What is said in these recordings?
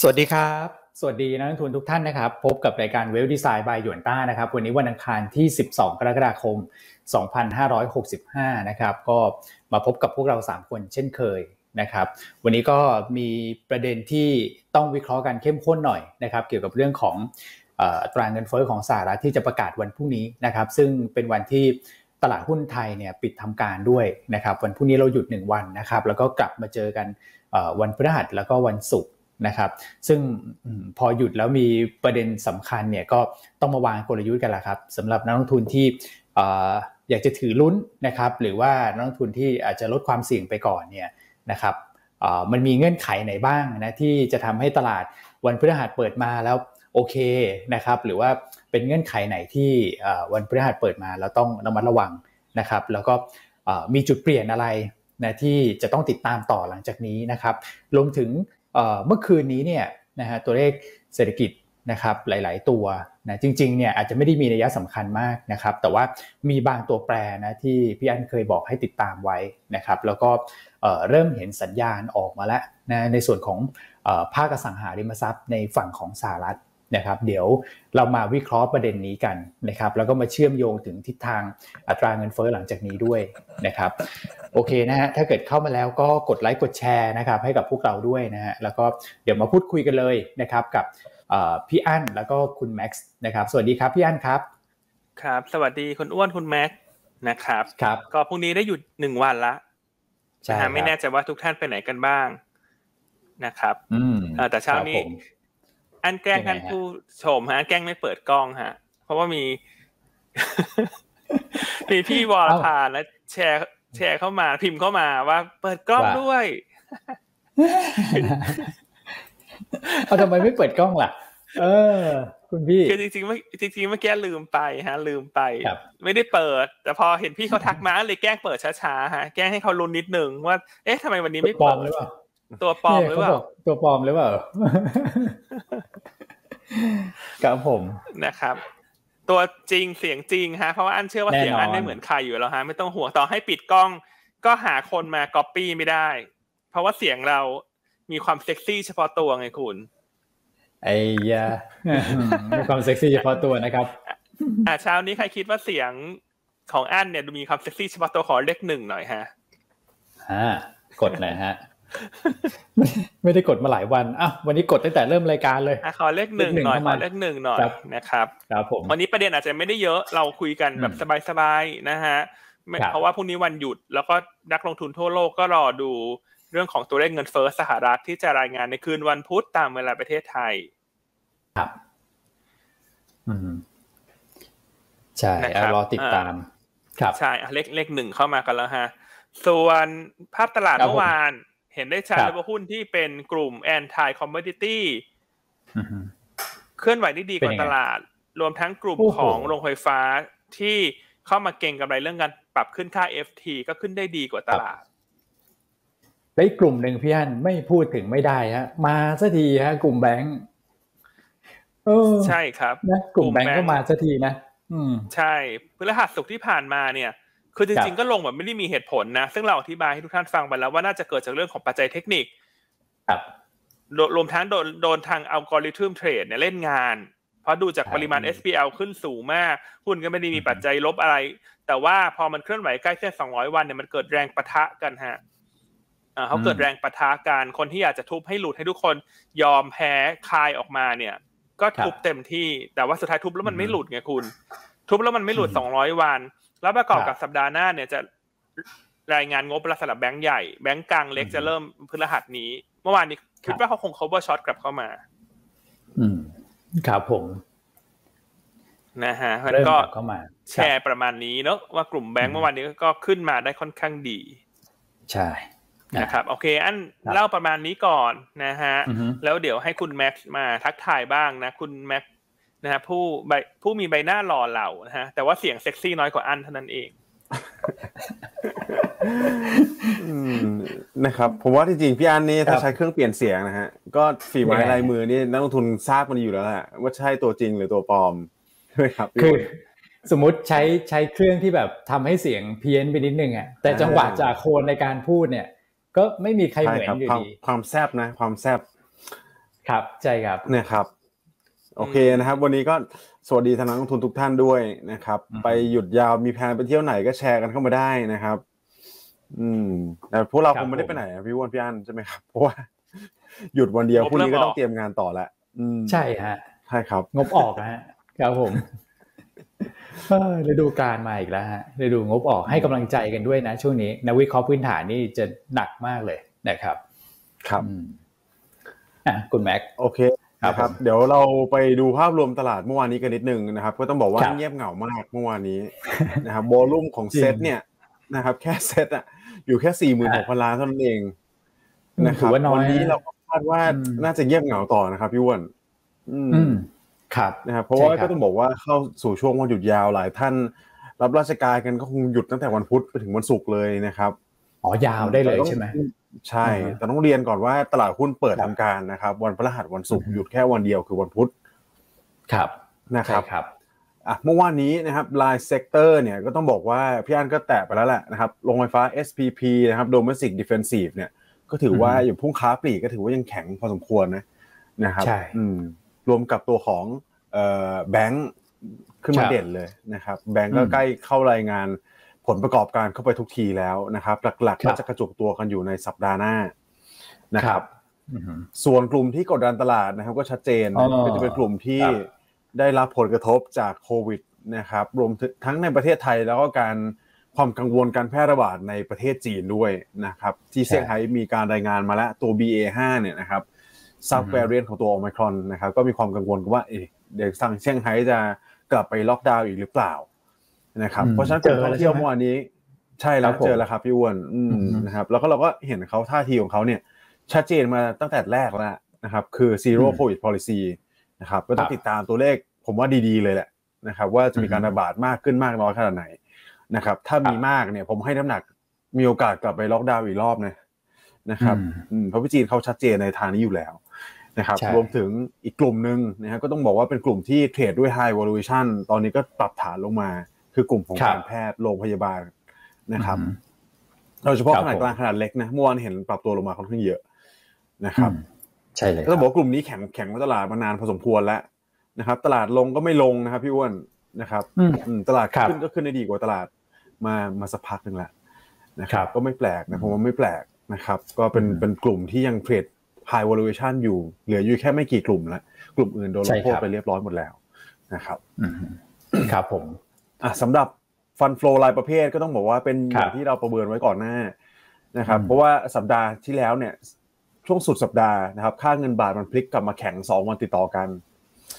สวัสดีครับ สวัสดีนักลงทุนทุกท่านนะครับ พบกับรายการเวลดีไซน์บายหยวนต้านะครับ วันนี้วันอังคารที่ 12 กรกฎาคม 2565 นะครับ ก็มาพบกับพวกเรา 3 คนเช่นเคยนะครับ วันนี้ก็มีประเด็นที่ต้องวิเคราะห์กันเข้มข้นหน่อยนะครับ เกี่ยวกับเรื่องของตรางเงินเฟ้อของสหรัฐที่จะประกาศวันพรุ่งนี้นะครับ ซึ่งเป็นวันที่ตลาดหุ้นไทยเนี่ยปิดทำการด้วยนะครับ วันพรุ่งนี้เราหยุด 1 วันนะครับ แล้วก็กลับมาเจอกันวันพฤหัสแล้วก็วันศุกร์ นะครับ ซึ่งพอหยุดแล้วมีประเด็นสำคัญเนี่ยก็ต้องมาวางกลยุทธ์กันละครับสำหรับนักลงทุนที่อยากจะถือลุ้นนะครับ หรือว่านักลงทุนที่อาจจะลดความเสี่ยงไปก่อนเนี่ยนะครับมันมีเงื่อนไขไหนบ้างนะที่จะทำให้ตลาดวันพฤหัสเปิดมาแล้วโอเคนะครับ หรือว่าเป็นเงื่อนไขไหนที่วันพฤหัสเปิดมาแล้วต้องระมัดระวังนะครับ แล้วก็มีจุดเปลี่ยนอะไรนะที่จะต้องติดตามต่อหลังจากนี้นะครับรวมถึง เมื่อคืนนี้เนี่ยนะฮะตัวเลขเศรษฐกิจนะครับหลาย ๆ ตัวนะจริง ๆ เนี่ยอาจจะไม่ได้มีนัยสำคัญมากนะครับ แต่ว่ามีบางตัวแปรนะที่พี่อันเคยบอกให้ติดตามไว้นะครับ แล้วก็เริ่มเห็นสัญญาณออกมาแล้วนะในส่วนของภาคอสังหาริมทรัพย์ในฝั่งของสหรัฐ นะครับเดี๋ยวเรามาวิเคราะห์ประเด็นนี้กันนะครับแล้วก็มาเชื่อมโยงถึงทิศทางอัตราเงินเฟ้อหลังจากนี้ด้วยนะครับโอเคนะฮะถ้าเกิดเข้ามาแล้วก็กดไลค์กดแชร์นะครับให้กับพวกเราด้วยนะฮะแล้วก็เดี๋ยวมาพูดคุยกันเลยนะครับกับพี่อั้นแล้วก็คุณแม็กซ์นะครับสวัสดีครับพี่อั้นครับครับ สวัสดีคุณอ้วนคุณแม็กซ์นะครับครับก็พรุ่งนี้ได้หยุดหนึ่งวันละใช่ไม่แน่ใจว่าทุกท่านไปไหนกันบ้างนะครับอืมแต่เช้านี้ อันแกล้งท่านผู้ชมฮะแกล้งไม่เปิดกล้องฮะ เพราะว่ามี มีพี่วอลพานแล้วแชร์แชร์เข้ามาพิมพ์เข้ามาว่า เปิดกล้องด้วยเอาทำไมไม่เปิดกล้องล่ะ เออ คุณพี่คือจริงๆเมื่อจริงๆเมื่อกี้ลืมไปฮะ ลืมไป ไม่ได้เปิด แต่พอเห็นพี่เขาทักมาเลยแกล้งเปิดช้าๆฮะแกล้งให้เขาลุ้นนิดนึงว่า เอ๊ะทำไมวันนี้ไม่เปิด ตัวปลอมหรือเปล่าตัวปลอมหรือเปล่าครับผมนะครับ ตัวจริงเสียงจริงฮะเพราะว่าอันเชื่อว่าเสียงอันไม่เหมือนใครอยู่แล้วฮะไม่ต้องห่วงต่อให้ปิดกล้อง ก็หาคนมาก๊อปปี้ไม่ได้ เพราะว่าเสียงเรามีความเซ็กซี่เฉพาะตัวไงคุณไอ้ยามีความเซ็กซี่เฉพาะตัวนะครับอ่าเช้านี้ใครคิดว่าเสียงของอันเนี่ยดูมีความเซ็กซี่เฉพาะตัวขอเลขหนึ่งหน่อยฮะอ่ากดหน่อยฮะ ไม่ได้กดมาหลายวันอะวันนี้กดตั้งแต่เริ่มรายการเลยขอเลขหนึ่งหน่อยขอเลขหนึ่งหน่อยนะครับครับผมวันนี้ประเด็นอาจจะไม่ได้เยอะเราคุยกันแบบสบายๆนะฮะเพราะว่าพรุ่งนี้วันหยุด แล้วก็นักลงทุนทั่วโลกก็รอดูเรื่องของตัวเลขเงินเฟ้อสหรัฐที่จะรายงานในคืนวันพุธตามเวลาประเทศไทย ครับ อืมใช่รอติดตาม ครับใช่เลขเลขหนึ่งเข้ามากันแล้วฮะ ส่วนภาพตลาดเมื่อวาน เห็นได้ชัดเลยว่าหุ้นที่เป็นกลุ่ม anti commodity เคลื่อนไหวได้ดีกว่าตลาด รวมทั้งกลุ่มของโรงไฟฟ้าที่เข้ามาเก็งกำไรเรื่องการปรับขึ้นค่า FT ก็ขึ้นได้ดีกว่าตลาดและกลุ่มหนึ่งพี่อันไม่พูดถึงไม่ได้ฮะ มาสักทีฮะ กลุ่มแบงก์ใช่ครับนะกลุ่มแบงก์ก็มาสักทีนะ อืม ใช่พฤหัสสุกที่ผ่านมาเนี่ย คือจริงๆก็ลงแบบไม่ได้มีเหตุผลนะ ซึ่งเราอธิบายให้ทุกท่านฟังไปแล้วว่าน่าจะเกิดจากเรื่องของปัจจัยเทคนิค ครับรวมทั้งโดนโดนทางอัลกอริทึมเทรดเนี่ยเล่นงาน เพราะดูจากปริมาณ SPL ขึ้นสูงมาก หุ้นก็ไม่ได้มีปัจจัยลบอะไร แต่ว่าพอมันเคลื่อนไหวใกล้เส้น 200 วันเนี่ยมันเกิดแรงปะทะกันฮะเขาเกิดแรงปะทะกันคนที่อยากจะทุบให้หลุดให้ทุกคนยอมแพ้คลายออกมาเนี่ย ก็ทุบเต็มที่แต่ว่าสุดท้ายทุบแล้วมันไม่หลุดไงคุณ ทุบแล้วมันไม่หลุด 200 วัน แล้วประกอบกับสัปดาห์หน้าเนี่ยจะรายงานงบระสำหรับแบงก์ใหญ่แบงก์กลางเล็กจะเริ่มพฤหัสนี้ เมื่อวานนี้คิดว่าเขาคง cover short กลับเข้ามา อืมครับผมนะฮะแล้วก็แชร์ประมาณนี้เนาะว่ากลุ่มแบงก์เมื่อวานนี้ก็ขึ้นมาได้ค่อนข้างดี ใช่นะครับ โอเค อันเล่าประมาณนี้ก่อนนะฮะ แล้วเดี๋ยวให้คุณแม็กซ์มาทักทายบ้างนะ คุณแม็ก นะฮะผู้ใบผู้มีใบหน้าหล่อเหลานะฮะแต่ว่าเสียงเซ็กซี่น้อยกว่าอันเท่านั้นเองนะครับผมว่าที่จริงพี่อันนี่ถ้าใช้เครื่องเปลี่ยนเสียงนะฮะก็ฝีไม้ลายมือนี่นักลงทุนทราบมันอยู่แล้วแหละว่าใช่ตัวจริงหรือตัวปลอมใช่ไหมครับคือสมมติใช้ใช้เครื่องที่แบบทำให้เสียงเพี้ยนไปนิดนึงอะแต่จังหวะจากโคนในการพูดเนี่ย ก็ไม่มีใครเหมือนอยู่ดีความแซบนะ ความแซบครับใช่ครับนะครับ โอเคนะครับ วันนี้ก็สวัสดีทางนักลงทุนทุกท่านด้วยนะครับอืมไปหยุดยาวมีแผนไปเที่ยวไหนก็แชร์กันเข้ามาได้นะครับ อืมแต่พวกเราคงไม่ได้ไปไหนอะพี่อ้วนพี่อันใช่ไหมครับเพราะว่าหยุดวันเดียวพรุ่งนี้ก็ต้องเตรียมงานต่อละอืมใช่ฮะใช่ครับ งบออกนะฮะครับผมเออฤดูการมาอีกแล้วฮะฤดูงบออกให้กำลังใจกันด้วยนะ ช่วงนี้นักวิเคราะห์พื้นฐานนี่จะหนักมากเลยนะครับ ครับอืมอะคุณแม็กโอเคครับ นะครับผมเดี๋ยวเราไปดูภาพรวมตลาดเมื่อวานนี้กันนิดนึงนะครับ ก็ต้องบอกว่าครับเงียบเหงามากเมื่อวานนี้นะครับโวลุ่มของจริงเซ็ตเนี่ยนะครับ แค่เซ็ตอะอยู่แค่สี่หมื่นหกพันล้านเท่านั้นเองอืมนะคถืรับอว่าน้อยวันนี้นะเราก็คาดว่าอืมน่าจะเงียบเหงาต่อนะครับพี่อ้วนอืมอืมครับนะครับเพราะว่าใช่ครับก็ต้องบอกว่าเข้าสู่ช่วงวันหยุดยาวหลายท่าน รับราชการกันก็คงหยุดตั้งแต่วันพุธไปถึงวันศุกร์เลยนะครับอ๋อยาวได้เลยแต่ต้องใช่ไหม ใช่อ่าฮะแต่ต้องเรียนก่อนว่าตลาดหุ้นเปิดทำการครับนะครับ วันพฤหัสวันศุกร์อือฮึหยุดแค่วันเดียวคือวันพุธครับนะครับใช่ครับอะเมื่อวานนี้นะครับราย sector เนี่ยก็ต้องบอกว่าพี่อันก็แตะไปแล้วแหละนะครับโรงไฟฟ้า SPP นะครับ Domestic Defensive เนี่ยก็ถือว่าอือฮึอย่างพุ่งค้าปลีกก็ถือว่ายังแข็งพอสมควรนะนะครับใช่อืมรวมกับตัวของเอ่อแบงค์ขึ้นมาครับเด่นเลยนะครับ แบงค์ก็อืมใกล้เข้ารายงาน ผลประกอบการเข้าไปทุกทีแล้วนะครับ หลักๆครัก็บจะกระจุกตัวกันอยู่ในสัปดาห์หน้านะครับอือฮึส่วนกลุ่มที่กดดันตลาดนะครับ ก็ชัดเจนอ๋นะอก็จะเป็นกลุ่มที่ครับได้รับผลกระทบจากโควิดนะครับ รวมถึงทั้งในประเทศไทยแล้วก็การความกังวลการแพร่ระบาดในประเทศจีนด้วยนะครับ ที่เซี่ยงไฮ้มีการรายงานมาแล้วตัว BA5 เนี่ยนะครับซับแวรเรียนของตัวโอมครอนนะครับ ก็มีความกังวลว่าเอ๊ะเดี๋ยวสั่งเซี่ยงไฮ้จะกลับไปล็อกดาวน์อีกหรือเปล่า นะครับอืมเพราะฉะนั้นกลุ่มเจอท่แล้อวงเที่ยวใช่ไหมเมื่อวานนี้ ใช่แล้วครับผมเจอแล้วครับพี่อ้วนอืมอืมนะครับแล้วก็เราก็เห็นเขาท่าทีของเขาเนี่ย ชัดเจนมาตั้งแต่แรกแล้วนะครับ คือ zero อืม covid policy นะครับก็ต้อคงรับติดตามตัวเลขผมว่าดีๆเลยแหละนะครับ ว่าจะมีการอืมระบาดมากขึ้นมากน้อยขนาดไหนนะครับ ถ้ามีครับมากเนี่ย ผมให้น้ำหนักมีโอกาสกลับไปล็อกดาวน์อีกรอบนะนะครับอืมอืมเพราะพี่จีนเขาชัดเจนในทางนี้อยู่แล้วนะครับใช่รวมถึงอีกกลุ่มหนึ่งนะครับก็ต้องบอกว่าเป็นกลุ่มที่เทรดด้วย high valuation ตอนนี้ก็ปรับฐานลงมา คือกลุ่มของครับการแพทย์โรงพยาบาลนะครับอืมโดยเฉพาะครับขนาดผมกลางขนาดเล็กนะเมื่อวานเห็นปรับตัวลงมาค่อนข้างเยอะนะครับอืมใช่เลยก็ต้องบอกว่ากลุ่มนี้แข็งแข็งมาตลาดมานานพอสมควรแล้วนะครับ ตลาดลงก็ไม่ลงนะครับ พี่อ้วนนะครับอืมอืมตลาดครับขึ้นก็ขึ้นได้ดีกว่าตลาดมามาสักพักหนึ่งแล้วนะคครัรับบก็ไม่แปลกนะผมว่าไม่แปลกนะครับ ก็เป็นอืมเป็นกลุ่มที่ยังเทรด high valuation อยู่เหลืออยู่แค่ไม่กี่กลุ่มแล้วกลุ่มอื่นโดนลใช่งโทษครับไปเรียบร้อยหมดแล้วนะครับอืมครับผม อะสำหรับฟันฟลอรายประเภทก็ต้องบอกว่าเป็นอครับย่างที่เราประเมินไว้ก่อนหน้านะครับอืมเพราะว่าสัปดาห์ที่แล้วเนี่ยช่วงสุดสัปดาห์นะครับ ค่าเงินบาทมันพลิกกลับมาแข็ง 2 วันติดต่อกัน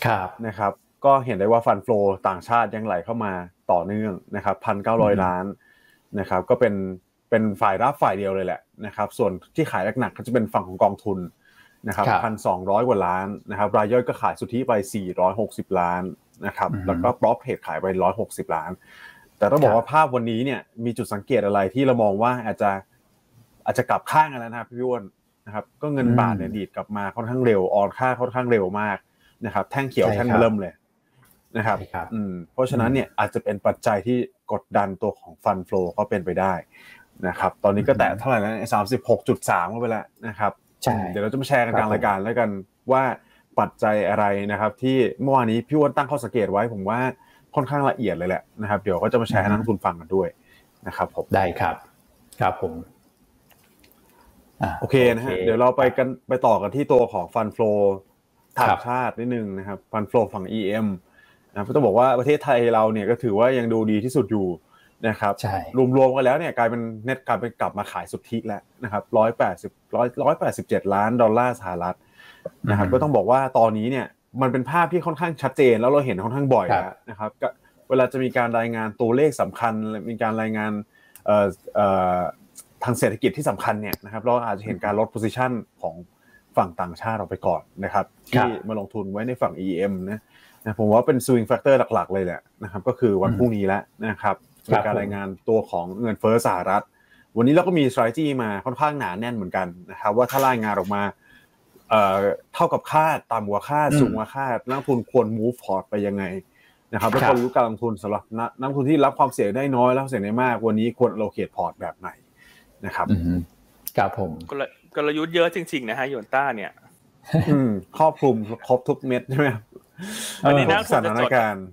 ครับนะครับ ก็เห็นได้ว่าฟันฟลอต่างชาติยังไหลเข้ามาต่อเนื่องนะครับพันเก้าร้อยอืมล้านนะครับ ก็เป็นเป็นฝ่ายรับฝ่ายเดียวเลยแหละนะครับ ส่วนที่ขายหนักๆก็จะเป็นฝั่งของกองทุนนะครับครับพันสองร้อยกว่าล้านนะครับ รายย่อยก็ขายสุทธิไป460ล้าน นะครับอือฮึแล้วก็ปรอปเทรดขายไป160ล้าน แต่ต้องบอกครับว่าภาพวันนี้เนี่ยมีจุดสังเกตอะไรที่เรามองว่าอาจจะอาจจะกลับข้างกันแล้วนะครับพี่อ้วนนะครับก็เงินอืมบาทเนี่ยดีดกลับมาค่อนข้างเร็วออนค่าค่อนข้างเร็วมากนะครับ แท่งเขียวใช่แท่งครับเริ่มเลยนะครับใช่ครับอืมเพราะฉะนั้นเนี่ยอาจจะเป็นปัจจัยที่กดดันตัวของฟันฟลอก็เป็นไปได้นะครับ ตอนนี้ก็แตะเท่าไหร่นะสามสิบหกจุดสามเข้าไปแล้วนะครับใช่เดี๋ยวเราจะมาแชร์กันกลางครับผมรายการแล้วกันว่า ปัจจัยอะไรนะครับ ที่เมื่อวานนี้พี่อ้วนตั้งข้อสังเกตไว้ผมว่าค่อนข้างละเอียดเลยแหละนะครับ เดี๋ยวก็จะมาแชร์ให้นักลงทุนฟังกันด้วยนะครับผมได้ครับ ครับผมะโอเคนะฮะเดี๋ยวเราไปกันไปต่อกันที่ตัวของฟันฟลอครัต่าบงชาตินิดนึงนะครับฟันฟลอฝั่ง EM นะครับก็ต้องบอกว่าประเทศไทยเราเนี่ยก็ถือว่ายังดูดีที่สุดอยู่นะครับใช่รวมๆกันแล้วเนี่ยกลายเป็นเน็ตกลายเป็นกลับมาขายสุทธิแล้วนะครับร้อยแปดสิบร้อยร้อยแปดสิบเจ็ดล้านดอลลาร์สหรัฐ นะครับอืมก็ต้องบอกว่าตอนนี้เนี่ยมันเป็นภาพที่ค่อนข้างชัดเจน แล้วเราเห็นค่อนข้างบ่อยครับแล้วนะครับก็เวลาจะมีการรายงานตัวเลขสำคัญ มีการรายงานเอ่อเอ่อทางเศรษฐกิจที่สำคัญเนี่ยนะครับเราอาจจะเห็นการลด position ของฝั่งต่างชาติออกไปก่อนนะครับครัที่บมาลงทุนไว้ในฝั่ง EM นะนะผมว่าเป็น swing factor หลักๆ เลยแหละนะครับก็คือวันอืมพรุ่งนี้แล้วนะครับครัมีบการรายงานตัวของเงินเฟ้อสหรัฐ วันนี้เราก็มี strategy มาค่อนข้างหนาแน่นเหมือนกันนะครับว่าถ้ารายงานออกมา เอ่อเท่ากับคาดต่ำกว่าคาดอืมสูงกว่าคาดนักลงทุนควร move port ไปยังไงนะครับแล้วครัก็บรู้การลงทุนสำหรับนักนักลงทุนที่รับความเสี่ยงได้น้อยรับความเสี่ยงได้มาก วันนี้ควร allocate port แบบไหนนะครับอืมครับผมกลกลยุทธ์เยอะจริงๆนะฮะโยนต้าเนี่ยอืมครอบคลุมครบทุกเม็ดใช่ไหมครับวันนี้ทุนักกสถานการณ์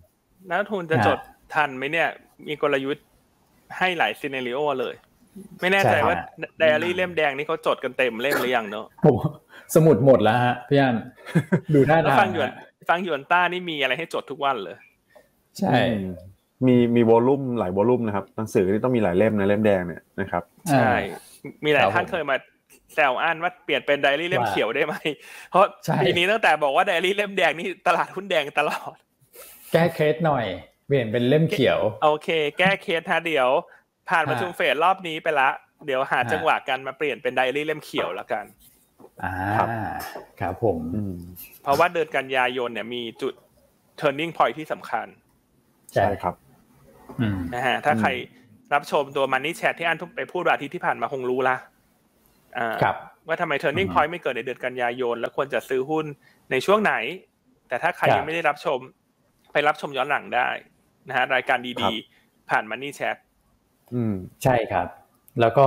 นักลงทุนจะจดทันไหมเนี่ย มีกลยุทธ์ให้หลายซีเนริโอเลย ไม่แน่ใจใช่ครับว่าไดอารี่เล่มแดงนี่เขาจดกันเต็มเล่มหรือยังเนอะผม สมุดหมดแล้วฮะพี่อันดูท่าแล้วทางฟังหยวนฟังหยวนต้านี่มีอะไรให้จดทุกวันเลยใช่อืมมีมีวอลลุ่มหลายวอลลุ่มนะครับหนังสือนี่ต้องมีหลายเล่มนะเล่มแดงเนี่ยนะครับ ใช่ มีหลายครับท่านผมเคยมาแซวอันว่าเปลี่ยนเป็นไดอารี่เล่มว่าเขียวได้ไหม เพราะใช่ปีนี้ตั้งแต่บอกว่าไดอารี่เล่มแดงนี่ตลาดหุ้นแดงตลอด แก้เคสหน่อยเปลี่ยนเป็นเล่มเขียว โอเค แก้เคสฮะเดี๋ยว ผ่านประชุมฮะเฟดรอบนี้ไปละ เดี๋ยวหาฮะจังหวะกันมาเปลี่ยนเป็นไดอารี่เล่มเขียวแล้วกัน อ่าครับครับผมอืมเพราะว่าเดือนกันยายนเนี่ยมีจุด turning point ที่สำคัญ ใช่ใช่ครับอืมนะฮะถ้าอืมใครรับชมตัว Money Chat ที่อันทุกไปพูดวันอาทิตย์ที่ผ่านมาคงรู้ละอ่าครับว่าทำไม turning อืม point ไม่เกิดในเดือนกันยายน แล้วควรจะซื้อหุ้นในช่วงไหน แต่ถ้าใครครับยังไม่ได้รับชม ไปรับชมย้อนหลังได้นะฮะรายการครัดีบๆผ่าน Money Chat อืมใช่ครับ แล้วก็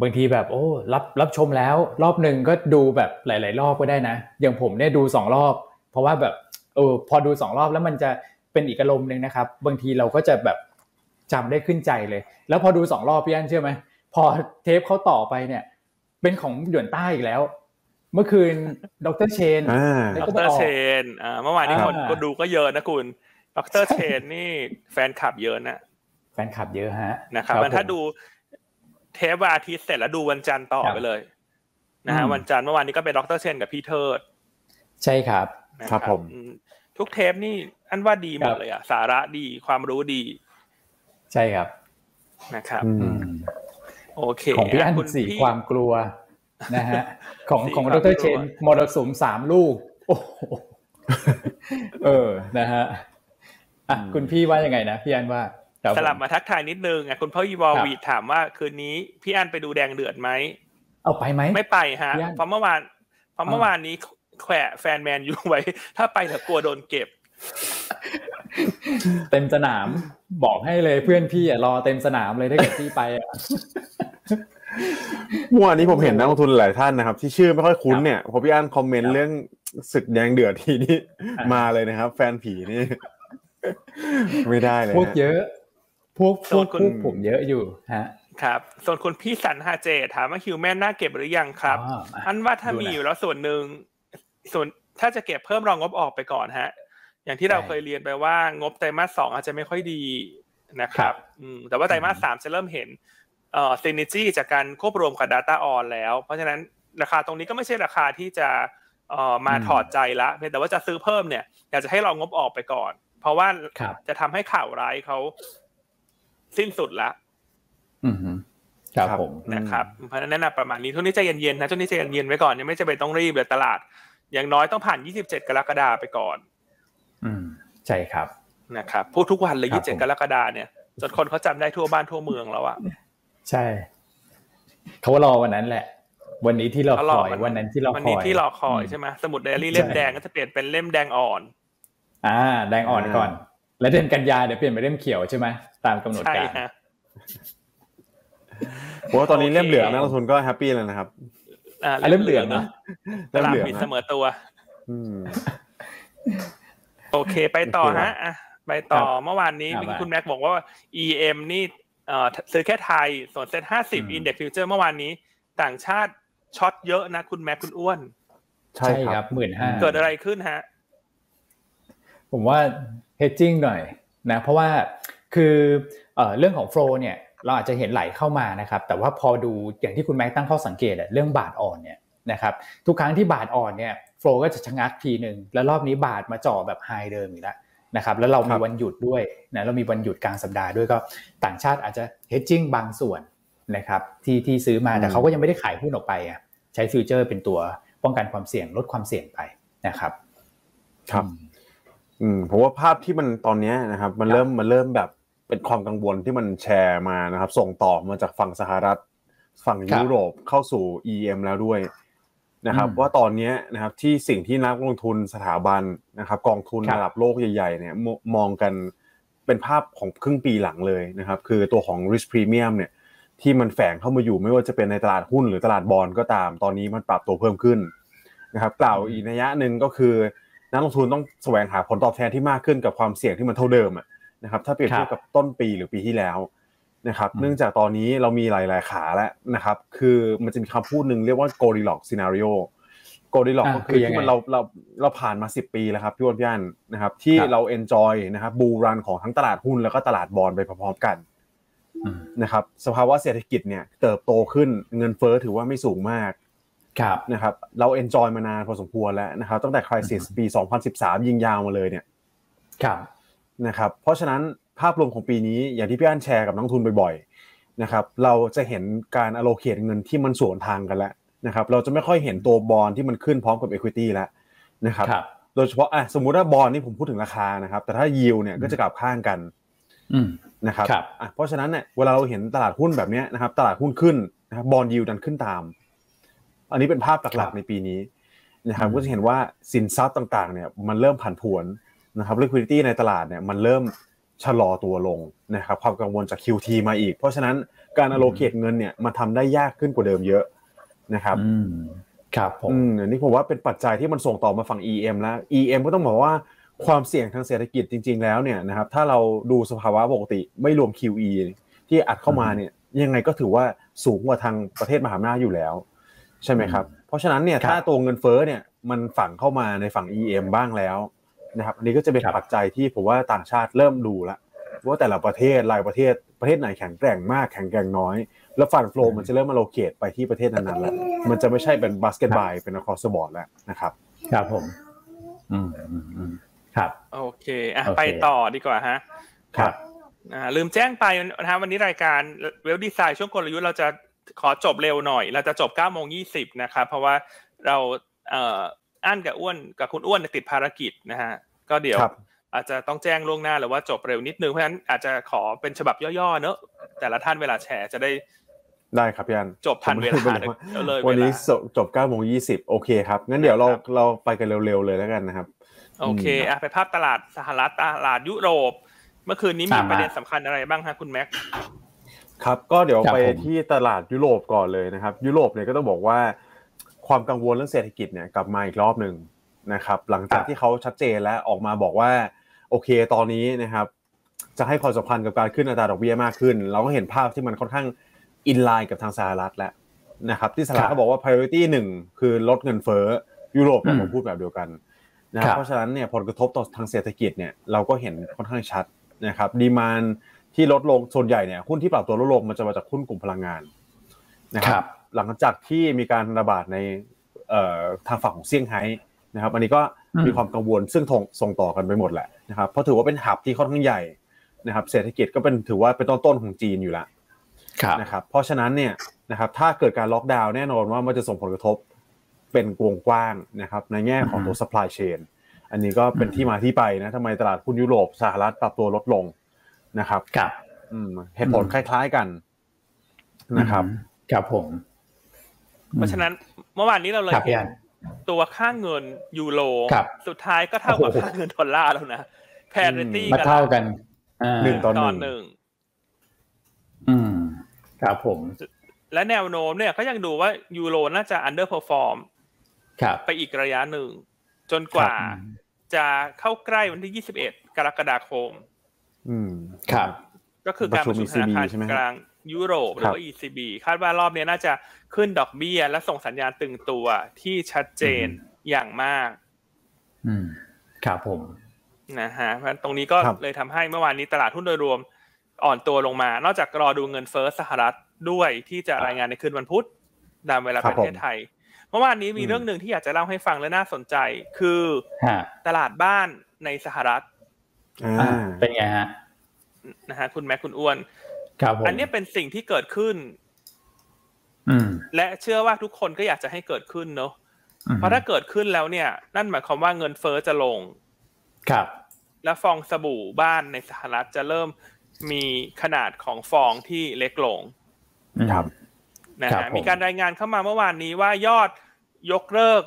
บางทีแบบโอ้รับรับชมแล้ว รอบหนึ่งก็ดูแบบหลาย ๆ รอบก็ได้นะ อย่างผมเนี่ยดูสองรอบ เพราะว่าแบบเออพอดูสองรอบแล้วมันจะเป็นอีกอารมณ์หนึ่งนะครับ บางทีเราก็จะแบบจำได้ขึ้นใจเลย แล้วพอดูสองรอบพี่อันเชื่อไหมพอเทปเขาต่อไปเนี่ย เป็นของหยวนใต้อีกแล้ว เมื่อคืนดรเชนอ่าแล้วดก็ไปรออกเชนอ่าเมื่อวานนี้อ่าคนก็ดูก็เยอะนะคุณดรเชนนี่แฟนคลับเยอะนะแฟนคลับเยอะฮะนะครับผมมันถ้าดู เทปวันอาทิตย์เสร็จแล้วดูวันจันทร์ต่อครับไปเลยนะฮะอืมวันจันทร์เมื่อวานนี้ก็เป็นดรเชนกับพี่เทิด ใช่ครับนะครับผมอืทุกเทปนี่อันว่าดีหมครัดบเลยอะสาระดีความรู้ดี ใช่ครับนะครับอือืมมโอเค ของพี่อันคุณสีพี่ความกลัวนะฮะของสีของความดกลัรวเชนมรสุมสามลูกโอ้โหเออนะฮะอะอืมคุณพี่ว่ายังไงนะพี่อันว่าครับ สลับผมมาทักทายนิดนึงอะคุณพ่อยีวอลครับวีดถามว่าคืนนี้พี่อันไปดูแดงเดือดไหมเอาไปไหมไม่ไปฮะพี่อั้นเพราะเมื่อวานเพราะเมื่อวานนี้แขวะแฟนแมนยูไว้ ถ้าไปเถอะกลัวโดนเก็บ เต็มสนามบอกให้เลยเพื่อนพี่อะรอเต็มสนามเลยถ้าเกิดพี่ไปอะเมื่อวานนี้ผมเห็นนักลงทุนหลายท่านนะครับ ที่ชื่อไม่ค่อยคุ้นครับเนี่ยพอพี่อันคอมเมนครัต์บเรื่องศึกแดงเดือดทีนี้อะมาเลยนะครับ แฟนผีนี่ ไม่ได้เลยพวกฮะเยอะ พวกพวกส่วนคุณพวกผมเยอะอยู่ฮะครับ ส่วนคุณพี่สันฮาเจถามว่าฮิวแมนน่าเก็บหรือยังครับอ๋ออันว่าถ้าดูมีนะอยู่แล้วส่วนหนึ่งส่วนถ้าจะเก็บเพิ่มรองงบออกไปก่อนฮะ อย่างที่เราใช่เคยเรียนไปว่างบไตรมาสสองอาจจะไม่ค่อยดีนะคครัรับบอืมแต่ว่าไตรมาสสามจะเริ่มเห็นเอ่อซินิจี้จากการควบรวมกับ Data On แล้ว เพราะฉะนั้นราคาตรงนี้ก็ไม่ใช่ราคาที่จะเอ่อมาอืมถอดใจละเพียงแต่ว่าจะซื้อเพิ่มเนี่ยอยากจะให้รองงบออกไปก่อน เพราะว่าครับจะทำให้ข่าวร้ายเขา สิ้นสุดละอือฮึครับครับผมนะครับเพราะฉะนั้นแนะนำประมาณนี้ช่วงนี้ใจเย็นๆนะช่วงนี้ใจเย็นๆไว้ก่อนยังไม่จะเป็นต้องรีบเลยตลาด อย่างน้อยต้องผ่าน 27 กรกฎาไปก่อน อืมใช่ครับนะครับพูดทุกวันเลยครับผม27 กรกฎาเนี่ยจนคนเขาจำได้ทั่วบ้านทั่วเมืองแล้วอะใช่เขารอวันนั้นแหละ วันนี้ที่เราเขาครออยวันวันนั้นที่เราวันคนี้อยที่รอคอยมใช่ไหมสมุดไดอารี่เล่มใช่แดงก็จะเปลี่ยนเป็นเล่มแดงอ่อน อ่า แดงอ่อนก่อน แล้วเดือนกันยาเดี๋ยวเปลี่ยนเป็นเล่มเขียวใช่ไหมตามกำหนดใช่การฮะเพราะว่าตอนนี้โอเคเล่มเหลืองนักลงทุนก็แฮปปี้แล้วนะครับอ่าอะเล่มเหลืองเนาะนะตลาดเล่มเหลืองปิดนะเสมอตัวอืมโอเค ไปต่อโอเคฮะอะไปต่อครับเมื่อวานนี้ครับเมื่อกี้คุณแม็กบอกว่า EM นี่เอ่อซื้อแค่ไทย ส่วนเซ็ตห้าสิบอืมอินเด็กซ์ฟิวเจอร์เมื่อวานนี้ ต่างชาติช็อตเยอะนะ คุณแม็กคุณอ้วน ใช่ใช่คครัรับบหมื่นห้าเกิดอะไรขึ้นฮะ ผมว่า hedging หน่อยนะเพราะว่าคือเอ่อเรื่องของ flow เนี่ยเราอาจจะเห็นไหลเข้ามานะครับ แต่ว่าพอดูอย่างที่คุณแม็กตั้งข้อสังเกตอะเรื่องบาทอ่อนเนี่ยนะครับทุกครั้งที่บาทอ่อนเนี่ย flow ก็จะชะงักทีหนึ่งแล้วรอบนี้บาทมาจ่อแบบ high เดิมอีกแล้วนะครับแล้วเราครับมีวันหยุดด้วยนะเรามีวันหยุดกลางสัปดาห์ด้วยก็ต่างชาติอาจจะ hedging บางส่วนนะครับที่ที่ซื้อมาแต่เขาก็ยังไม่ได้ขายหุ้นออกไปอะใช้ฟิวเจอร์เป็นตัวป้องกันความเสี่ยงลดความเสี่ยงไปนะครับครับ อืมผมว่าภาพที่มันตอนเนี้ยนะครับ มันครับเริ่มมันเริ่มแบบเป็นความกังวลที่มันแชร์มานะครับ ส่งต่อมาจากฝั่งสหรัฐ ฝั่งครับยุโรปเข้าสู่ EM แล้วด้วยนะครับอืมว่าตอนเนี้ยนะครับที่สิ่งที่นักลงทุนสถาบันนะครับ กองทุนครับระดับโลกใหญ่ๆเนี่ยมมองกันเป็นภาพของครึ่งปีหลังเลยนะครับ คือตัวของ risk premium เนี่ย ที่มันแฝงเข้ามาอยู่ไม่ว่าจะเป็นในตลาดหุ้นหรือตลาดบอลก็ตาม ตอนนี้มันปรับตัวเพิ่มขึ้นนะครับ กล่าวอีกนัยยะหนึ่งก็คือ นักลงทุนต้องแสวงหาผลตอบแทนที่มากขึ้นกับความเสี่ยงที่มันเท่าเดิมอะนะครับ ถ้าเปรียบเทียบกับต้นปีหรือปีที่แล้วนะครับ เนื่องจากตอนนี้เรามีหลาย ๆ ขาแล้วนะครับ คือมันจะมีคำพูดหนึ่งเรียกว่า Goldilocks scenario Goldilocks ก็คือที่มันเราเราเราผ่านมา 10 ปีแล้วครับพี่อ้วนพี่อันนะครับ ที่เรา enjoy นะครับบูรันของทั้งตลาดหุ้นแล้วก็ตลาดบอลไปพร้อมๆกันนะครับ สภาวะเศรษฐกิจเนี่ยเติบโตขึ้นเงินเฟ้อถือว่าไม่สูงมากครับ นะครับเรา enjoy มานานพอสมควรแล้วนะครับตั้งแต่ crisis ปี 2013 ยิงยาวมาเลยเนี่ยครับนะครับเพราะฉะนั้นภาพรวมของปีนี้อย่างที่พี่อันแชร์กับนักทุนบ่อยๆนะครับเราจะเห็นการ allocate เงินที่มันสวนทางกันแล้วนะครับเราจะไม่ค่อยเห็นตัวบอลที่มันขึ้นพร้อมกับ equity แล้วนะครับครับโดยเฉพาะอะสมมุติว่าบอลนี่ผมพูดถึงราคานะครับแต่ถ้า yield เนี่ยก็จะกลับข้างกันอืมนะครับครับอะเพราะฉะนั้นเนี่ยเวลาเราเห็นตลาดหุ้นแบบเนี้ยนะครับตลาดหุ้นขึ้นนะครับบอลยิวดันขึ้นตาม อันนี้เป็นภาพหลักๆในปีนี้นะครับก็จะเห็นว่าสินทรัพย์ต่างๆเนี่ยมันเริ่มผันผวนนะครับ liquidity ในตลาดเนี่ยมันเริ่มชะลอตัวลงนะครับความกังวลจาก QT มาอีก เพราะฉะนั้นการ allocate เงินเนี่ยมันทำได้ยากขึ้นกว่าเดิมเยอะนะครับอืมครับผมอืมอันนี้ผมว่าเป็นปัจจัยที่มันส่งต่อมาฝั่ง EM แล้ว EM ก็ต้องบอกว่าความเสี่ยงทางเศรษฐกิจจริง ๆ แล้วเนี่ยนะครับถ้าเราดูสภาวะปกติไม่รวม QE ที่อัดเข้ามาเนี่ยยังไงก็ถือว่าสูงกว่าทางประเทศมหาอำนาจอยู่แล้ว ใช่ไหมครับ เพราะฉะนั้นเนี่ยครับถ้าตัวเงินเฟ้อเนี่ยมันฝังเข้ามาในฝั่ง EM บ้างแล้วนะครับอันนี้ก็จะเป็นครับปัจจัยที่ผมว่าต่างชาติเริ่มดูแล้วว่าแต่ละประเทศรายประเทศประเทศไหนแข็งแกร่งมากแข็งแกร่งน้อย แล้ว fund flow มันจะเริ่มมา allocate ไปที่ประเทศนั้นๆแล้วมันจะไม่ใช่เป็นบาสเกตบอลเป็น across the board แล้วนะครับครับผม อืมอืมอืมครับโอเคอะโอเคไปต่อดีกว่าฮะครับอ่าลืมแจ้งไปนะฮะวันนี้รายการเวลดีไซน์ช่วงกลยุทธ์เราจะ ขอจบเร็วหน่อย เราจะจบ9โมง20นะครับ เพราะว่าเราเอ่ออั้นกับอ้วนกับคุณอ้วนติดภารกิจนะฮะ ก็เดี๋ยวครับอาจจะต้องแจ้งล่วงหน้าหรือว่าจบเร็วนิดนึง เพราะฉะนั้นอาจจะขอเป็นฉบับย่อๆเนอะแต่ละท่านเวลาแชร์จะได้ได้ครับพี่อันจบทันเวลาผมไม่ได้เดี๋ยวเลยวันนี้เวลาจบจบ9โมง20โอเคครับ งั้นเดี๋ยวเราครับเราไปกันเร็วๆเลยแล้วกันนะครับ โอเคอะไปภาพตลาดสหรัฐตลาดยุโรป เมื่อคืนนี้มีอ่ามาประเด็นสำคัญอะไรบ้างฮะคุณแม็ก ครับก็เดี๋ยวครับไปผมที่ตลาดยุโรปก่อนเลยนะครับ ยุโรปเนี่ยก็ต้องบอกว่าความกังวลเรื่องเศรษฐกิจเนี่ยกลับมาอีกรอบหนึ่งนะครับหลังจากที่เขาชัดเจนแล้วออกมาบอกว่าโอเคตอนนี้นะครับจะให้ความสัมพันธ์กับการขึ้นอัตราดอกเบี้ยมากขึ้น เราก็เห็นภาพที่มันค่อนข้างอินไลน์กับทางสหรัฐแล้วนะครับที่สหรัฐครับเขาบอกว่า priority หนึ่งคือลดเงินเฟ้อยุโรปก็อืมผมพูดแบบเดียวกันนะคครัรับบเพราะฉะนั้นเนี่ยผลกระทบต่อทางเศรษฐกิจเนี่ยเราก็เห็นค่อนข้างชัดนะครับดีมาน ที่ลดลงส่วนใหญ่เนี่ยหุ้นที่ปรับตัวลดลงมันจะมาจากหุ้นกลุ่มพลังงานนะคครัรับบหลังจากที่มีการระบาดในเอ่อทางฝั่งของเซี่ยงไฮ้นะครับ อันนี้ก็อืมมีความกังวลซึ่งทงส่งต่อกันไปหมดแหละนะครับเพราะถือว่าเป็นหับที่ค่อนข้างใหญ่นะครับ เศรษฐกิจก็เป็นถือว่าเป็นต้นๆของจีนอยู่แล้วครับนะครับ เพราะฉะนั้นเนี่ยนะครับถ้าเกิดการล็อกดาวน์แน่นอนว่ามันจะส่งผลกระทบเป็นวงกว้างนะครับ ในแง่ของตัว supply chain อันนี้ก็เป็นที่มาที่ไปนะทำไมตลาดหุ้นยุโรปสหรัฐปรับตัวลดลง นะครับครับอืมเหตุผลคล้าย ๆกันนะครับครับผม เพราะฉะนั้นเมื่อวานนี้เราเลยครับพี่เห็อันนตัวค่าเงินยูโรครับสุดท้ายก็เท่ากับโอ้โหค่าเงินดอลลาร์แล้วนะแพร i ตี้มากันเท่ากันอ่าหนึ่งต่อตอนหนึ่งอืมครับผม และแนวโน้มเนี่ยก็ยังดูว่ายูโรน่าจะ underperform ครับไปอีกระยะหนึ่ง จนกว่าครับจะเข้าใกล้วันที่ 21 กรกฎาคม อืมครับ ก็คือการประชุมธนาคารใช่ไหมฮะกลางยุโรปหรือว่า ECB คาดว่ารอบนี้น่าจะขึ้นดอกเบี้ยและส่งสัญญาณตึงตัวที่ชัดเจนอย่างมาก อืมครับผมนะฮะเพราะฉะนั้นตรงนี้ก็ครับเลยทำให้เมื่อวานนี้ตลาดหุ้นโดยรวมอ่อนตัวลงมา นอกจากรอดูเงินเฟ้อสหรัฐด้วยที่จะรายงานในคืนวันพุธตามเวลาครัปบระเทศไทย เมื่อวานนี้มีอืมเรื่องหนึ่งที่อยากจะเล่าให้ฟังและน่าสนใจ คือฮะตลาดบ้านในสหรัฐอ่าอ่า เป็นไงฮะนะฮะคุณแม็กคุณอ้วนครับผมอันนี้เป็นสิ่งที่เกิดขึ้นอืมและเชื่อว่าทุกคนก็อยากจะให้เกิดขึ้นเนอะอืมเพราะถ้าเกิดขึ้นแล้วเนี่ย นั่นหมายความว่าเงินเฟ้อจะลง ครับ และฟองสบู่บ้านในสหรัฐจะเริ่มมีขนาดของฟองที่เล็กลงครับนะครับฮะผมมีการรายงานเข้ามาเมื่อวานนี้ว่ายอดยกเลิก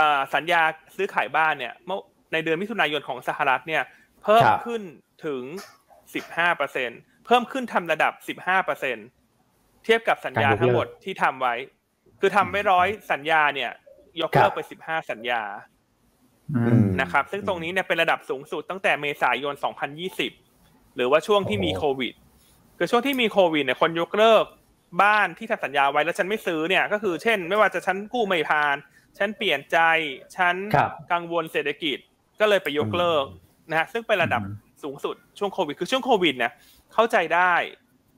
อ่าสัญญาซื้อขายบ้านเนี่ยเมื่อ ในเดือนมิถุนายนของสหรัฐเนี่ยเพิ่มครับขึ้นถึง 15เปอร์เซ็นเพิ่มขึ้นทำระดับ 15เปอร์เซ็นเทียบกับสัญญาทั้งหมดที่ทำไว้ คือทำไว้ร้อยสัญญาเนี่ย ยกเลิกไปสิบห้าสัญญาอืมนะครับ ซึ่งตรงนี้เนี่ยเป็นระดับสูงสุดตั้งแต่เมษายน 2020 หรือว่าช่วงที่มีโควิด คือช่วงที่มีโควิดเนี่ยคนยกเลิกบ้านที่ทำสัญญาไว้แล้วฉันไม่ซื้อเนี่ย ก็คือเช่น ไม่ว่าจะฉันกู้ไม่ผ่าน ฉันเปลี่ยนใจ ฉันครับกังวลเศรษฐกิจ ก็เลยไปยกเลิกนะฮะซึ่งเป็นระดับอืมสูงสุดช่วงโควิด คือช่วงโควิดเนี่ยเข้าใจได้